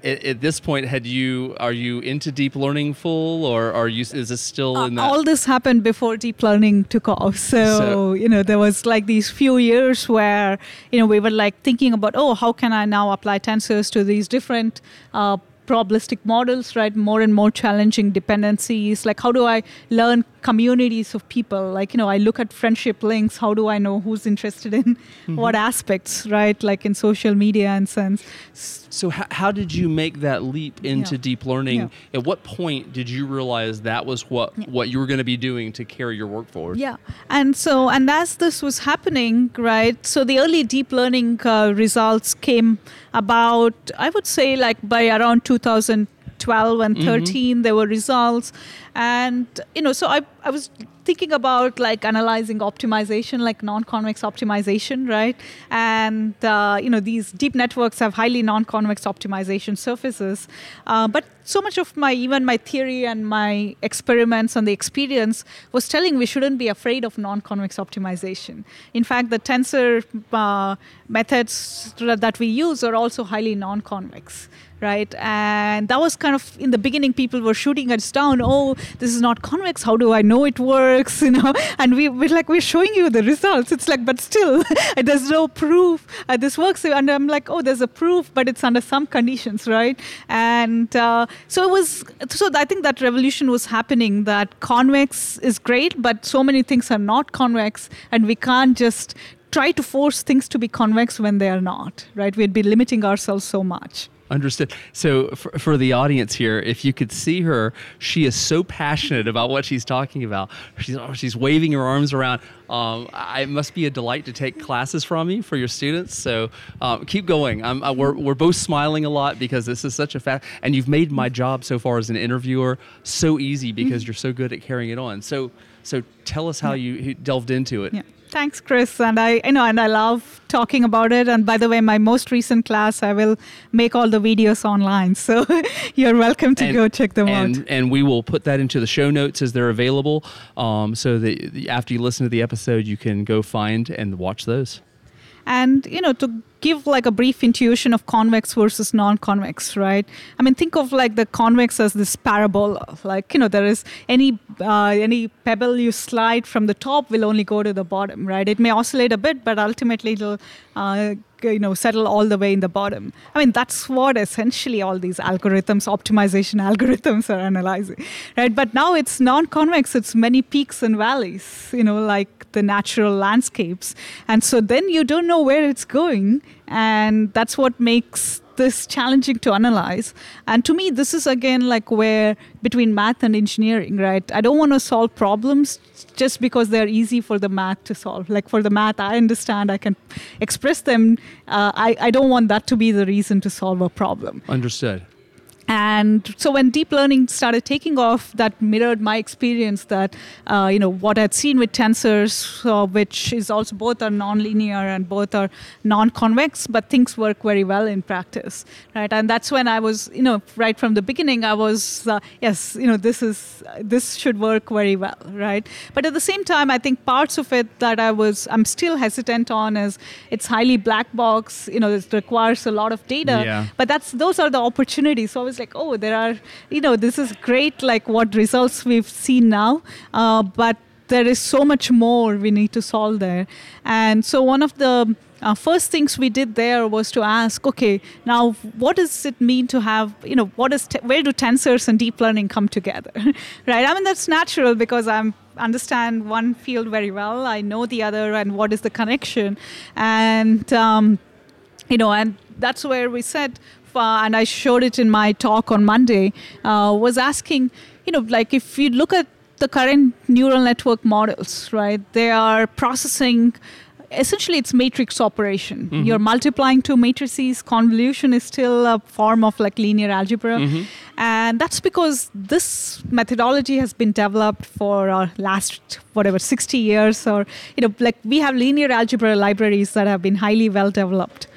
at, at, this point, had you are you into deep learning full, or are you is this still in that? all this happened before deep learning took off. So, so, you know, there was like these few years where you know we were like thinking about, oh, how can I now apply tensors to these different uh, probabilistic models, right? More and more challenging dependencies. Like, how do I learn communities of people? Like, you know, I look at friendship links. How do I know who's interested in mm-hmm. what aspects, right? Like in social media and sense. So, how, how did you make that leap into yeah. deep learning? Yeah. At what point did you realize that was what yeah. what you were going to be doing to carry your work forward? Yeah, and so and as this was happening, right? So the early deep learning uh, results came about, I would say, like by around 2012 and mm-hmm. 13, mm-hmm. there were results, and you know, so I I was thinking about like analyzing optimization, like non-convex optimization, right? And uh, you know, these deep networks have highly non-convex optimization surfaces. Uh, but so much of my even my theory and my experiments and the experience was telling we shouldn't be afraid of non-convex optimization. In fact, the tensor uh, methods that we use are also highly non-convex right? And that was kind of in the beginning, people were shooting us down. Oh, this is not convex. How do I know it works? You know, and we we're like we're showing you the results. It's like, but still, there's no proof uh, this works. And I'm like, oh, there's a proof, but it's under some conditions, right? And uh, so it was. So I think that revolution was happening. That convex is great, but so many things are not convex, and we can't just try to force things to be convex when they are not, right? We'd be limiting ourselves so much. Understood. So, for, for, the audience here, if you could see her, she is so passionate about what she's talking about. She's she's waving her arms around. Um, I, it must be a delight to take classes from you for your students. So, um, keep going. I, we're we're both smiling a lot because this is such a fast. And you've made my job so far as an interviewer so easy because mm-hmm. you're so good at carrying it on. So, so tell us how you delved into it. Yeah. Thanks, Chris. And I, you know, and I love talking about it. And by the way, my most recent class, I will make all the videos online. So you're welcome to and, go check them and, out. And we will put that into the show notes as they're available. Um, so that after you listen to the episode, you can go find and watch those. And, you know, to give like a brief intuition of convex versus non-convex right? I mean think of like the convex as this parabola like you know there is any uh, any pebble you slide from the top will only go to the bottom right? It may oscillate a bit but ultimately it'll uh, you know settle all the way in the bottom. I mean that's what essentially all these algorithms optimization algorithms are analyzing right? But now it's non-convex. It's many peaks and valleys you know like the natural landscapes. And so then you don't know where it's going and that's what makes this challenging to analyze. And to me this is again like where between math and engineering right? I don't want to solve problems just because they're easy for the math to solve. Like for the math i understand i can express them. Uh, I, I don't want that to be the reason to solve a problem. Understood and so when deep learning started taking off that mirrored my experience that uh, you know what i'd seen with tensors uh, which is also both are nonlinear and both are non-convex but things work very well in practice right? And that's when i was you know right from the beginning i was uh, yes you know this is this should work very well right? But at the same time i think parts of it that i was i'm still hesitant on is it's highly black box you know it requires a lot of data. Yeah. but that's those are the opportunities. So i was like, oh, there are, you know, this is great, like what results we've seen now, uh, but there is so much more we need to solve there. And so one of the uh, first things we did there was to ask, okay, now what does it mean to have, you know, what is te- where do tensors and deep learning come together, right? I mean that's natural because I'm understand one field very well, I know the other, and what is the connection, and um, you know, and that's where we said, uh, and I showed it in my talk on Monday, uh, was asking, you know, like if you look at the current neural network models, right, they are processing essentially it's matrix operation. Mm-hmm. You're multiplying two matrices. Convolution is still a form of like linear algebra. Mm-hmm. And that's because this methodology has been developed for our last whatever 60 years or you know like we have linear algebra libraries that have been highly well developed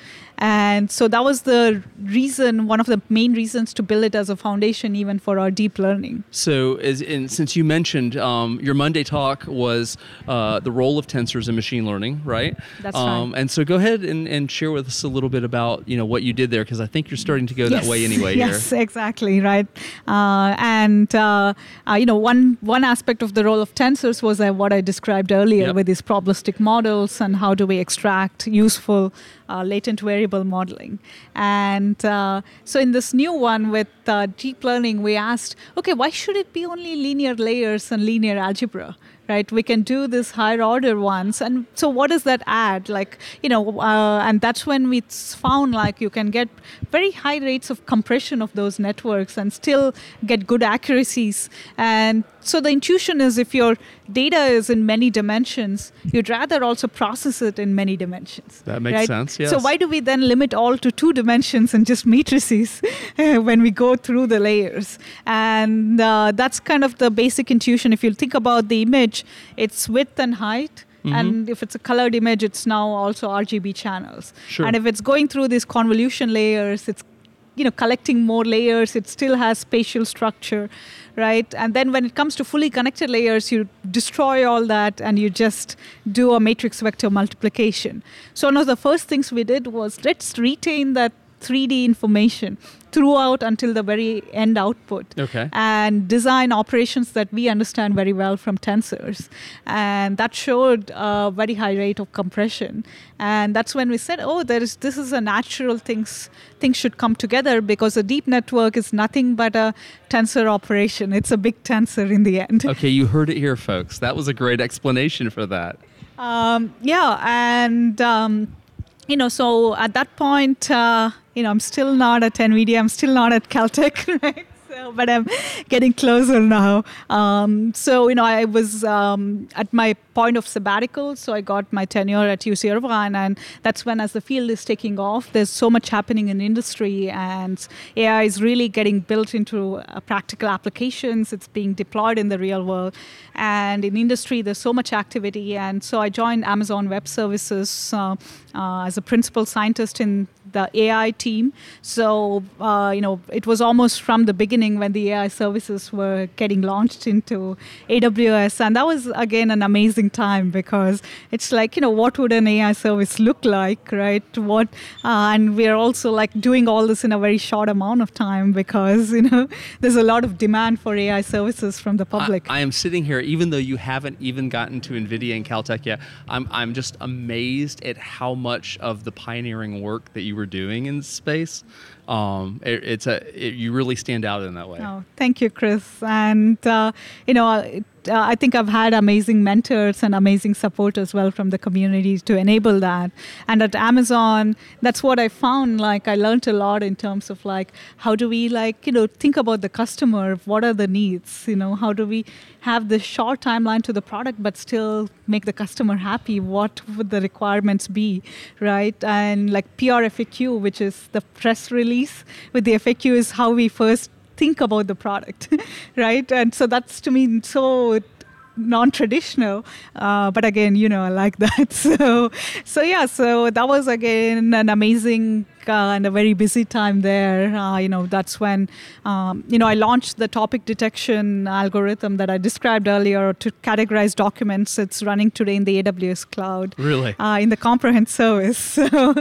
And so that was the reason, one of the main reasons to build it as a foundation, even for our deep learning. So, as in, since you mentioned um, your Monday talk was uh, the role of tensors in machine learning, right? That's um, right. And so, go ahead and, and share with us a little bit about you know what you did there, because I think you're starting to go that way anyway. Yes, here. exactly right. Uh, and uh, uh, you know, one one aspect of the role of tensors was uh, what I described earlier Yep. with these probabilistic models and how do we extract useful uh, latent variable modeling. And uh, so in this new one with uh, deep learning, we asked, okay, why should it be only linear layers and linear algebra? right we can do this higher order ones and so what does that add like you know uh, and that's when we found like you can get very high rates of compression of those networks and still get good accuracies and so the intuition is if your data is in many dimensions you'd rather also process it in many dimensions That makes right? sense, so why do we then limit all to two dimensions and just matrices when we go through the layers and uh, that's kind of the basic intuition if you think about the image it's width and height Mm-hmm. and if it's a colored image it's now also rgb channels Sure. and if it's going through these convolution layers it's you know collecting more layers it still has spatial structure right? And then when it comes to fully connected layers you destroy all that and you just do a matrix vector multiplication. So one of the first things we did was let's retain that 3d information throughout until the very end output Okay. and design operations that we understand very well from tensors. And that showed a very high rate of compression. And that's when we said, oh, there is this is a natural things things should come together because a deep network is nothing but a tensor operation. It's a big tensor in the end. Okay, you heard it here, folks. That was a great explanation for that. Um, yeah, and um, you know, so at that point, uh, you know, I'm still not at NVIDIA. I'm still not at Caltech, right? So, but I'm getting closer now. Um, so, you know, I was um, at my point of sabbatical. So I got my tenure at UC Irvine, and that's when, as the field is taking off, there's so much happening in industry, and AI is really getting built into uh, practical applications. It's being deployed in the real world, and in industry, there's so much activity. And so I joined Amazon Web Services uh, uh, as a principal scientist in the AI team. So, uh, you know, it was almost from the beginning when the AI services were getting launched into AWS. And that was, again, an amazing time because it's like, you know, what would an AI service look like, right? What, uh, and we're also like doing all this in a very short amount of time because, you know, there's a lot of demand for AI services from the public. I, I am sitting here, even though you haven't even gotten to NVIDIA and Caltech yet, I'm, I'm just amazed at how much of the pioneering work that you were doing in space. Um, it, it's a, it, you really stand out in that way. Oh, thank you, Chris. And uh, you know, it, uh, I think I've had amazing mentors and amazing support as well from the community to enable that. And at Amazon, that's what I found. Like, I learned a lot in terms of like how do we like you know think about the customer? What are the needs? You know, how do we have the short timeline to the product but still make the customer happy? What would the requirements be, right? And like PR FAQ, which is the press release with the FAQ, is how we first think about the product, right? And so that's to me so non-traditional uh, but again you know i like that so so yeah so that was again an amazing uh, and a very busy time there uh, you know that's when um, you know i launched the topic detection algorithm that i described earlier to categorize documents it's running today in the aws cloud Really? uh, in the comprehend service. So,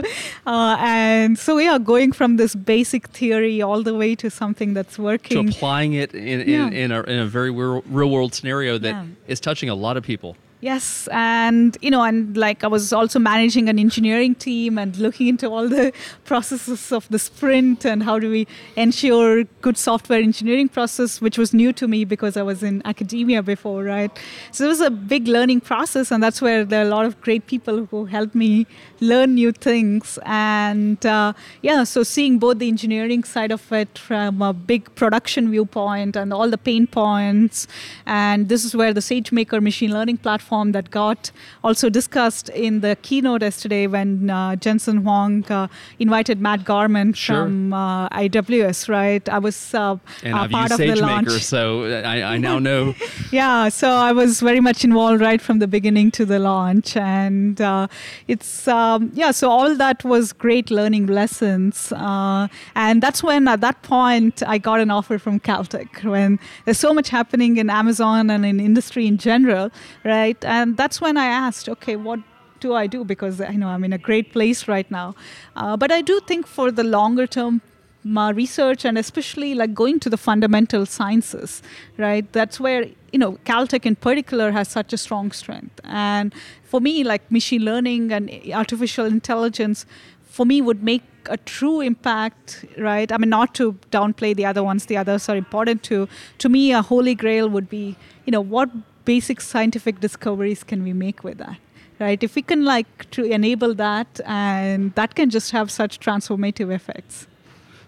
uh, and so we are going from this basic theory all the way to something that's working. to applying it in, Yeah. in, in, a, in a very real, real world scenario that is Yeah. touching a lot of people. Yes, and you know, and like I was also managing an engineering team and looking into all the processes of the sprint and how do we ensure good software engineering process, which was new to me because I was in academia before, right? So it was a big learning process, and that's where there are a lot of great people who helped me learn new things. And uh, yeah, so seeing both the engineering side of it from a big production viewpoint and all the pain points, and this is where the SageMaker machine learning platform platform that got also discussed in the keynote yesterday when uh, Jensen Huang uh, invited Matt Garman Sure. from uh, AWS, right? I was uh, And I've part used of the launch. so I, I now know. yeah, so I was very much involved right from the beginning to the launch, and uh, it's um, yeah. So all that was great learning lessons, uh, and that's when at that point I got an offer from Caltech. When there's so much happening in Amazon and in industry in general, right? And that's when I asked, okay, what do I do? Because I know I'm in a great place right now, uh, but I do think for the longer term my research and especially like going to the fundamental sciences right that's where you know caltech in particular has such a strong strength. And for me like machine learning and artificial intelligence for me would make a true impact right? I mean not to downplay the other ones the others are important too to me a holy grail would be you know what basic scientific discoveries can we make with that right if we can like to enable that and that can just have such transformative effects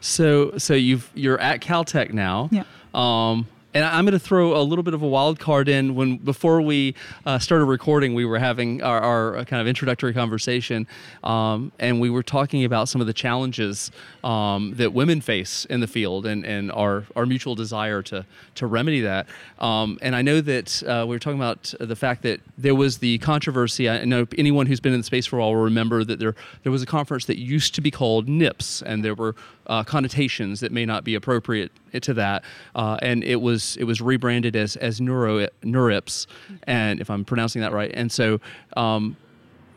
So, so you've you're at Caltech now. Yeah. Um, and I'm going to throw a little bit of a wild card in. When before we uh, started recording, we were having our, our uh, kind of introductory conversation, um, and we were talking about some of the challenges um, that women face in the field, and, and our our mutual desire to to remedy that. Um, and I know that uh, we were talking about the fact that there was the controversy. I know anyone who's been in the space for a while will remember that there there was a conference that used to be called NIPS, and there were uh, connotations that may not be appropriate to that, uh, and it was it was rebranded as as Neuro NeurIPS, and if I'm pronouncing that right, and so. Um,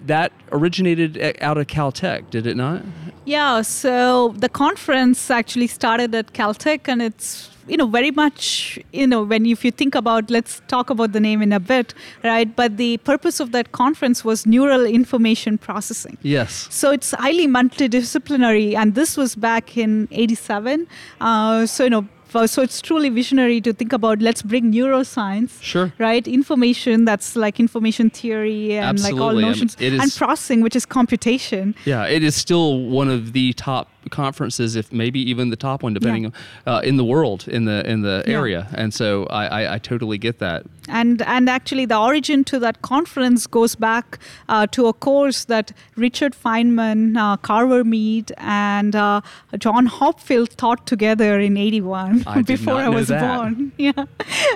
that originated out of Caltech, did it not? Yeah, so the conference actually started at Caltech, and it's you know very much you know when if you think about let's talk about the name in a bit, right? But the purpose of that conference was neural information processing. Yes. So it's highly multidisciplinary, and this was back in '87. Uh, so you know. So it's truly visionary to think about. Let's bring neuroscience, Sure. right? Information that's like information theory and like all Absolutely. I mean, notions, and processing, which is computation. Yeah, it is still one of the top conferences, if maybe even the top one, depending uh, in the world in the in the Yeah. area. And so I, I, I totally get that. and and actually the origin to that conference goes back uh, to a course that Richard Feynman, uh, Carver Mead, and uh, John Hopfield taught together in '81 before I was that. born. Yeah,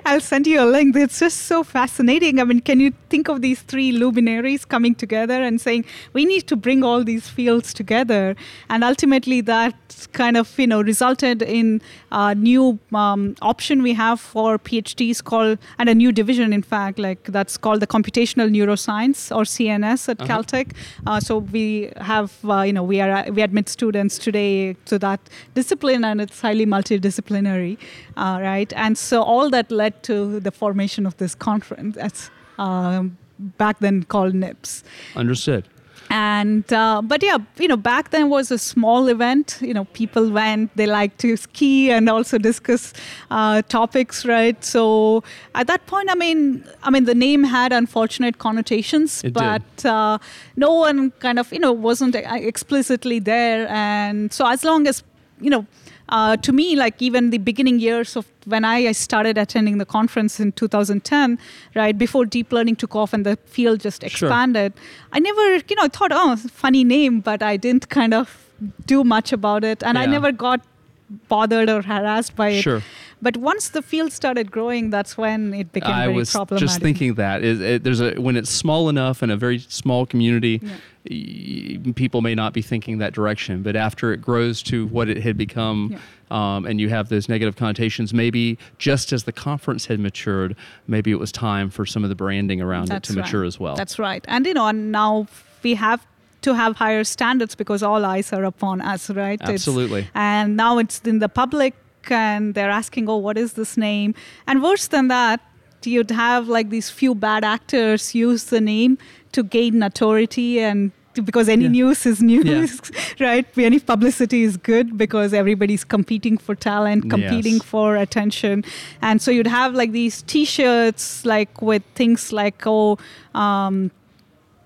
I'll send you a link. It's just so fascinating. I mean, can you think of these three luminaries coming together and saying we need to bring all these fields together, and ultimately that kind of you know resulted in a new um, option we have for PhDs called and a new division in fact like that's called the computational neuroscience or CNS at Caltech. Uh, so we have uh, you know we are we admit students today to that discipline and it's highly multidisciplinary, uh, right? And so all that led to the formation of this conference. That's um, back then called NIPS Understood. And uh, but yeah you know back then was a small event. You know people went they like to ski and also discuss uh, topics right? So at that point i mean i mean the name had unfortunate connotations It but uh, no one kind of you know wasn't uh, explicitly there. And so as long as you know uh, to me, like even the beginning years of when I started attending the conference in 2010, right before deep learning took off and the field just Sure. expanded, I never, you know, thought, oh, funny name, but I didn't kind of do much about it, and I never got bothered or harassed by it. Sure. But once the field started growing, that's when it became I very was problematic. just thinking that is it, there's a when it's small enough in a very small community, y- people may not be thinking that direction. But after it grows to what it had become, um, and you have those negative connotations, maybe just as the conference had matured, maybe it was time for some of the branding around That's it to right. mature as well. That's right. And you know, and now we have to have higher standards because all eyes are upon us, right? It's- Absolutely. and now it's in the public and they're asking, oh, what is this name? And worse than that, you'd have like these few bad actors use the name to gain notoriety and because any Yeah. news is news, right? Any publicity is good because everybody's competing for talent, competing Yes. for attention. And so you'd have like these t shirts, like with things like, oh, um,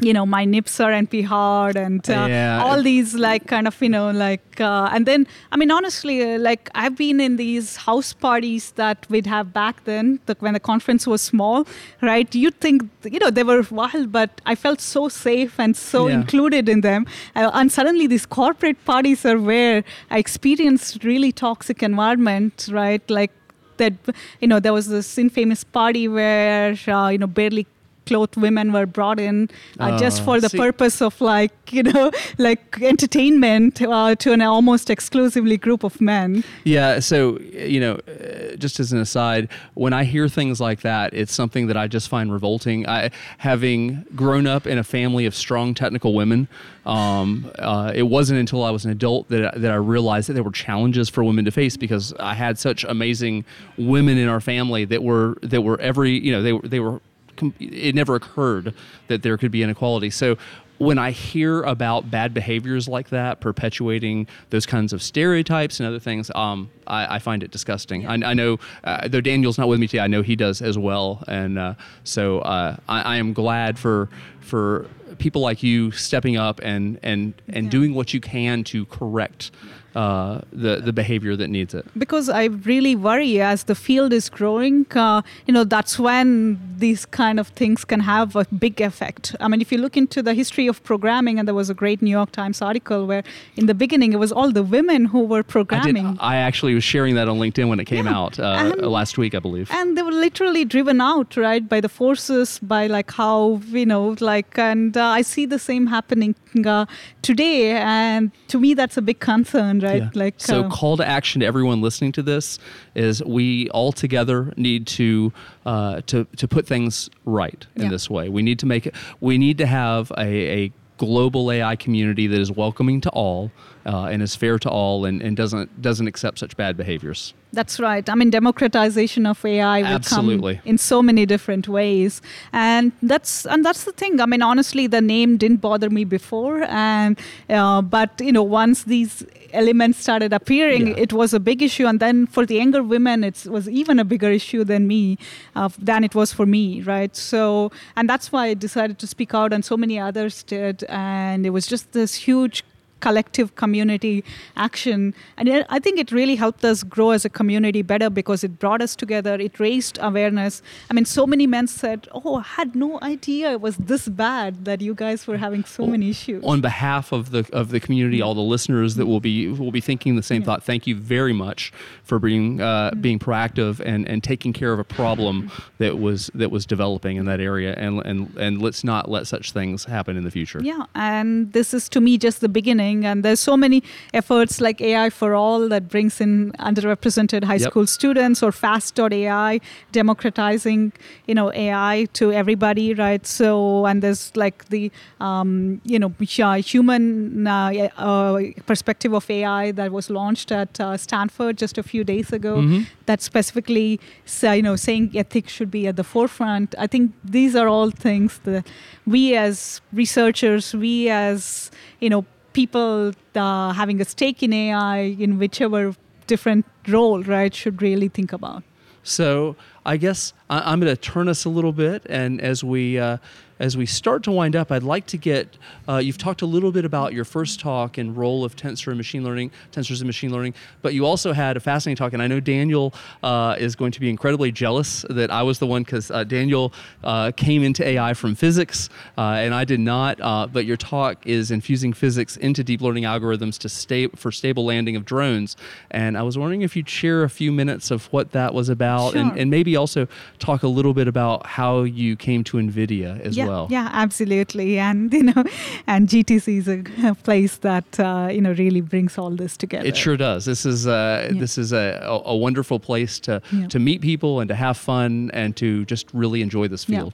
you know my nips are np hard and uh, Yeah. all these like kind of you know like uh, and then i mean honestly uh, like i've been in these house parties that we'd have back then the, when the conference was small right you'd think you know they were wild but i felt so safe and so Yeah. included in them uh, and suddenly these corporate parties are where i experienced really toxic environment right like that you know there was this infamous party where uh, you know barely clothed women were brought in uh, just Oh, for the see- purpose of like you know like entertainment uh, to an almost exclusively group of men Yeah, so you know, uh, just as an aside, when I hear things like that, it's something that I just find revolting. I, having grown up in a family of strong technical women, um, uh, it wasn't until I was an adult that that I realized that there were challenges for women to face because I had such amazing women in our family that were that were every you know they were they were it never occurred that there could be inequality. So when I hear about bad behaviors like that, perpetuating those kinds of stereotypes and other things, um, I, I find it disgusting. I, I know, uh, though Daniel's not with me today, I know he does as well, and uh, so uh, I, I am glad for for people like you stepping up and and and Yeah. doing what you can to correct uh, the the behavior that needs it. because I really worry as the field is growing. Uh, you know, that's when these kind of things can have a big effect. I mean, if you look into the history of programming, and there was a great New York Times article where, in the beginning, it was all the women who were I did. programming. I actually was sharing that on LinkedIn when it came Yeah. out uh, And- last week, I believe. and they were literally driven out right by the forces by like how you know like and uh, i see the same happening uh, today and to me that's a big concern right Yeah. like so uh, call to action to everyone listening to this is we all together need to uh, to to put things right in Yeah. this way. We need to make it. We need to have a, a global AI community that is welcoming to all uh, and is fair to all and, and doesn't doesn't accept such bad behaviors. That's right. I mean, democratization of AI will Absolutely. come in so many different ways, and that's and that's the thing. I mean, honestly, the name didn't bother me before, and uh, but you know, once these elements started appearing, Yeah. it was a big issue. And then for the younger women, it was even a bigger issue than me, uh, than it was for me, right? So, and that's why I decided to speak out, and so many others did, and it was just this huge collective community action and i think it really helped us grow as a community better because it brought us together it raised awareness i mean so many men said oh i had no idea it was this bad that you guys were having so many issues On behalf of the of the community, all the listeners that will be will be thinking the same Yeah. thought. Thank you very much for being uh, being proactive and, and taking care of a problem that was that was developing in that area. And and and let's not let such things happen in the future. Yeah, and this is to me just the beginning. And there's so many efforts like AI for All that brings in underrepresented high Yep. school students or Fast.ai, democratizing you know AI to everybody, right? So and there's like the um, you know uh, human uh, uh, perspective of AI that was launched at uh, Stanford just a few days ago. Mhm. That specifically, say, you know, saying ethics should be at the forefront. I think these are all things that we as researchers, we as you know, people uh, having a stake in AI in whichever different role, right, should really think about. So I guess I, I'm going to turn us a little bit, and as we uh, as we start to wind up, I'd like to get. Uh, you've talked a little bit about your first talk and role of tensor and machine learning, tensors and machine learning, but you also had a fascinating talk, and I know Daniel uh, is going to be incredibly jealous that I was the one because uh, Daniel uh, came into AI from physics, uh, and I did not. Uh, but your talk is infusing physics into deep learning algorithms to stay for stable landing of drones, and I was wondering if you'd share a few minutes of what that was about, and, and maybe also talk a little bit about how you came to NVIDIA as yeah, well. Yeah, absolutely. And you know, and GTC is a, place that uh, you know really brings all this together. It sure does. This is uh, Yeah. this is a, a, wonderful place to Yeah. to meet people and to have fun and to just really enjoy this field.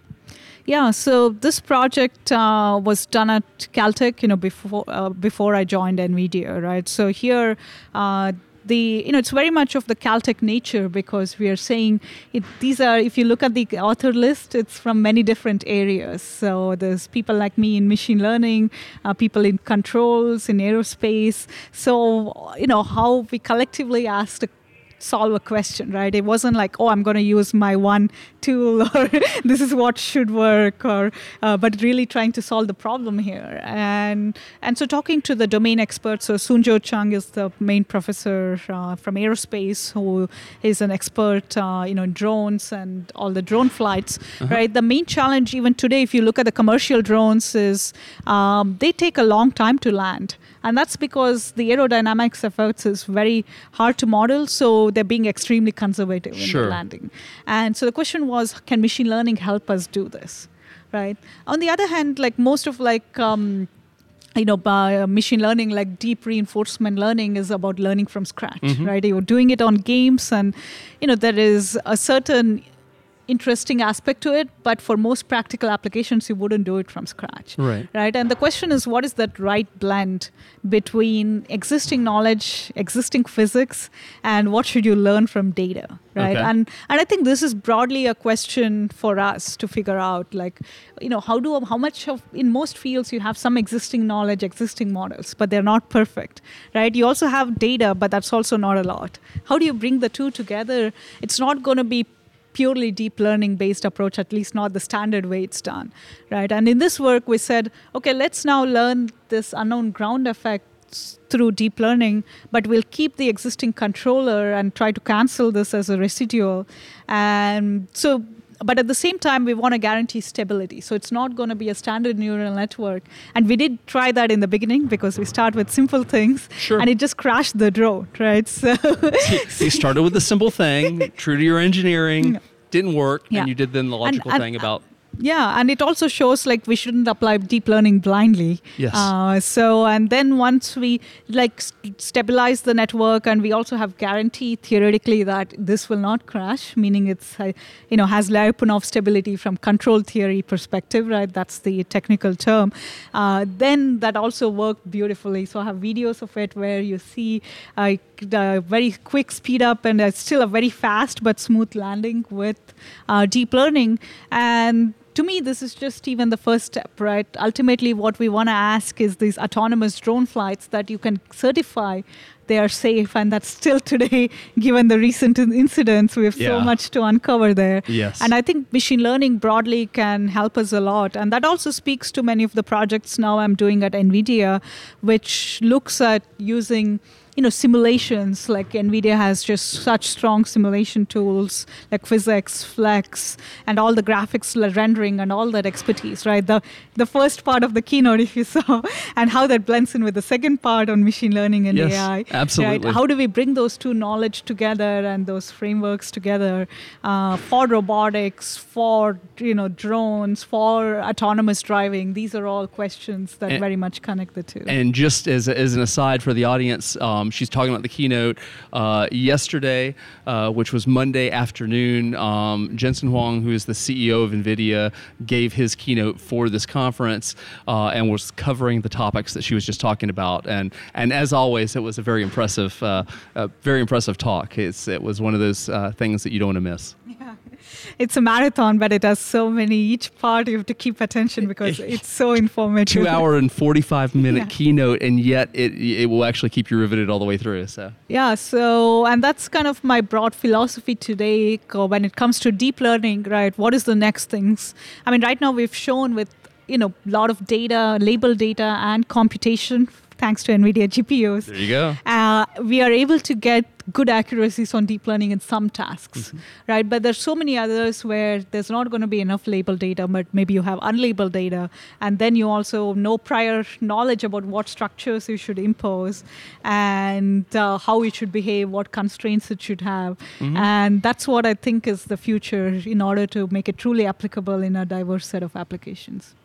Yeah, so this project uh, was done at Caltech, you know, before uh, before I joined NVIDIA, right? So here, uh, the you know, it's very much of the Caltech nature because we are saying it, these are. If you look at the author list, it's from many different areas. So there's people like me in machine learning, uh, people in controls, in aerospace. So you know how we collectively asked solve a question, right? It wasn't like, oh, I'm going to use my one tool or this is what should work, or uh, but really trying to solve the problem here. And and so talking to the domain experts. So Soon-Jo Chung is the main professor uh, from aerospace who is an expert, uh, you know, in drones and all the drone flights, uh-huh. right? The main challenge even today, if you look at the commercial drones, is um, they take a long time to land. And that's because the aerodynamics of Earth is very hard to model, so they're being extremely conservative sure. in landing. And so the question was, can machine learning help us do this? Right. On the other hand, like most of like um, you know, by uh, machine learning, like deep reinforcement learning, is about learning from scratch, mm-hmm. right? You're doing it on games, and you know there is a certain interesting aspect to it, but for most practical applications, you wouldn't do it from scratch. Right. Right. And the question is, what is that right blend between existing knowledge, existing physics, and what should you learn from data? Right. Okay. And and I think this is broadly a question for us to figure out, like, you know, how do how much of in most fields you have some existing knowledge, existing models, but they're not perfect. Right. You also have data, but that's also not a lot. How do you bring the two together? It's not going to be purely deep learning based approach, at least not the standard way it's done, right? And in this work, we said, okay, let's now learn this unknown ground effect through deep learning, but we'll keep the existing controller and try to cancel this as a residual. And so but at the same time we want to guarantee stability so it's not going to be a standard neural network and we did try that in the beginning because we start with simple things sure. and it just crashed the drone right so you started with a simple thing true to your engineering didn't work yeah. and you did then the logical and, and, thing about yeah, and it also shows like we shouldn't apply deep learning blindly. Yes. Uh, so and then once we like st- stabilize the network, and we also have guarantee theoretically that this will not crash, meaning it's uh, you know has Lyapunov stability from control theory perspective, right? That's the technical term. Uh, then that also worked beautifully. So I have videos of it where you see a very quick speed up and still a very fast but smooth landing with uh, deep learning and to me, this is just even the first step, right? Ultimately, what we want to ask is these autonomous drone flights that you can certify they are safe, and that's still today, given the recent incidents, we have yeah. so much to uncover there. Yes. And I think machine learning broadly can help us a lot, and that also speaks to many of the projects now I'm doing at NVIDIA, which looks at using you know simulations like nvidia has just such strong simulation tools like PhysX FleX and all the graphics rendering and all that expertise right? The the first part of the keynote if you saw and how that blends in with the second part on machine learning and yes, ai absolutely right? how do we bring those two knowledge together and those frameworks together uh, for robotics for you know drones for autonomous driving? These are all questions that and, very much connect the two. and just as, as an aside for the audience um, um, she's talking about the keynote uh, yesterday, uh, which was Monday afternoon. Um, Jensen Huang, who is the CEO of NVIDIA, gave his keynote for this conference uh, and was covering the topics that she was just talking about. And and as always, it was a very impressive, uh, very impressive talk. It's, it was one of those uh, things that you don't want to miss. It's a marathon, but it has so many. Each part you have to keep attention because it's so informative. Two hour and forty five minute yeah. keynote, and yet it it will actually keep you riveted all the way through. So yeah, so and that's kind of my broad philosophy today when it comes to deep learning. Right, what is the next things? I mean, right now we've shown with you know a lot of data, label data, and computation thanks to NVIDIA GPUs. There you go. Uh, we are able to get good accuracies on deep learning in some tasks, mm-hmm. right? But there's so many others where there's not going to be enough labeled data, but maybe you have unlabeled data, and then you also know prior knowledge about what structures you should impose and uh, how it should behave, what constraints it should have, mm-hmm. and that's what I think is the future in order to make it truly applicable in a diverse set of applications.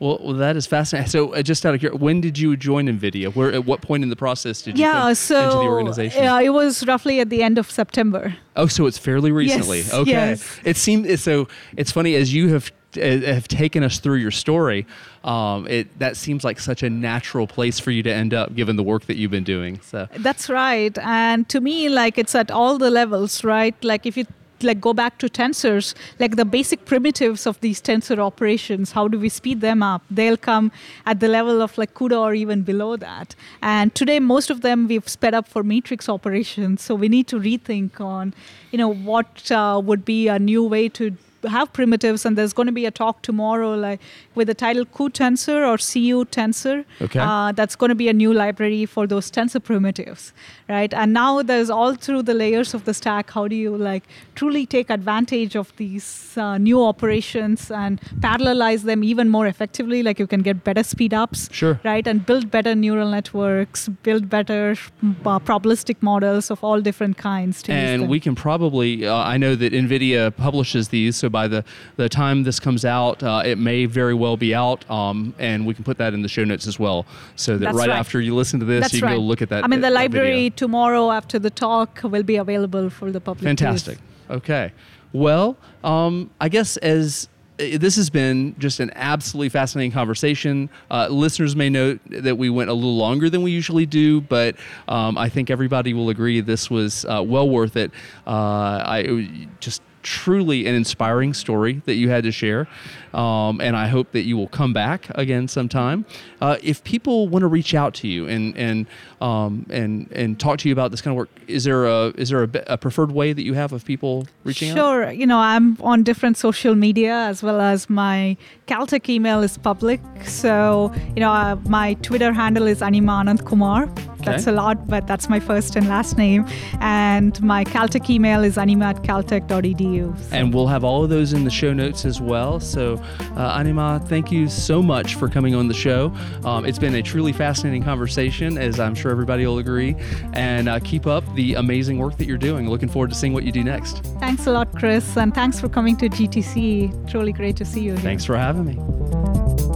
Well, well, that is fascinating. So, uh, just out of curiosity, when did you join NVIDIA? Where, at what point in the process did you yeah, so, into the organization? Yeah, it was roughly at the end of September. Oh, so it's fairly recently. Yes, okay. yes. It seemed so. It's funny as you have uh, have taken us through your story. Um, it that seems like such a natural place for you to end up, given the work that you've been doing. So that's right. And to me, like it's at all the levels, right? Like if you like go back to tensors, like the basic primitives of these tensor operations, how do we speed them up? They'll come at the level of like CUDA or even below that. And today, most of them we've sped up for matrix operations. So we need to rethink on, you know, what uh, would be a new way to have primitives and there's going to be a talk tomorrow like with the title cuTensor or cu tensor okay. Uh, that's going to be a new library for those tensor primitives right and now there's all through the layers of the stack how do you like truly take advantage of these uh, new operations and parallelize them even more effectively like you can get better speed ups sure right and build better neural networks build better uh, probabilistic models of all different kinds and we can probably uh, i know that nvidia publishes these so by the, the time this comes out, uh, it may very well be out, um, and we can put that in the show notes as well, so that right, right, after you listen to this, That's you can right. go look at that. I mean, the library. Tomorrow after the talk will be available for the public. Fantastic. Okay. Well, um, I guess as uh, this has been just an absolutely fascinating conversation. Uh, listeners may note that we went a little longer than we usually do, but um, I think everybody will agree this was uh, well worth it. Uh, I just truly an inspiring story that you had to share. Um, and I hope that you will come back again sometime. Uh, if people want to reach out to you and and um, and and talk to you about this kind of work, is there a is there a, a preferred way that you have of people reaching sure. out? Sure. You know, I'm on different social media as well as my Caltech email is public. So you know, uh, my Twitter handle is Anima Anandkumar. Okay. That's a lot, but that's my first and last name. And my Caltech email is anima at caltech.edu. So. And we'll have all of those in the show notes as well. So, uh, Anima, thank you so much for coming on the show. Um, it's been a truly fascinating conversation, as I'm sure everybody will agree. And uh, keep up the amazing work that you're doing. Looking forward to seeing what you do next. Thanks a lot, Chris. And thanks for coming to GTC. Truly great to see you here. Thanks for having me.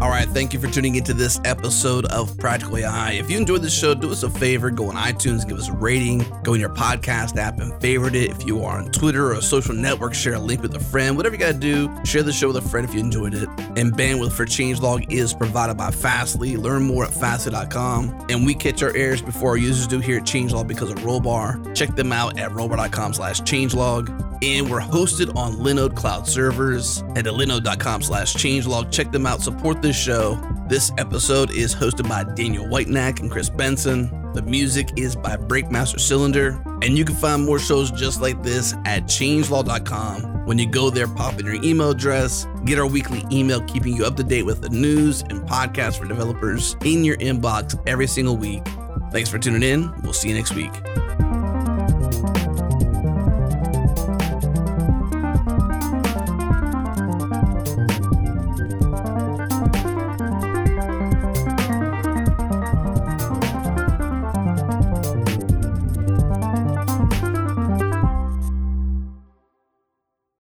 All right, thank you for tuning into this episode of Practical AI. If you enjoyed the show, do us a favor, go on iTunes, give us a rating, go in your podcast app and favorite it. If you are on Twitter or a social network, share a link with a friend. Whatever you got to do, share the show with a friend if you enjoyed it. And bandwidth for changelog is provided by Fastly. Learn more at fastly.com. And we catch our errors before our users do here at Changelog because of Rollbar. Check them out at rollbar.com slash changelog. And we're hosted on Linode Cloud servers. To linode.com slash changelog. Check them out. Support this show. This episode is hosted by Daniel Whitenack and Chris Benson. The music is by Breakmaster Cylinder. And you can find more shows just like this at changelog.com. When you go there, pop in your email address, get our weekly email keeping you up to date with the news and podcasts for developers in your inbox every single week. Thanks for tuning in. We'll see you next week.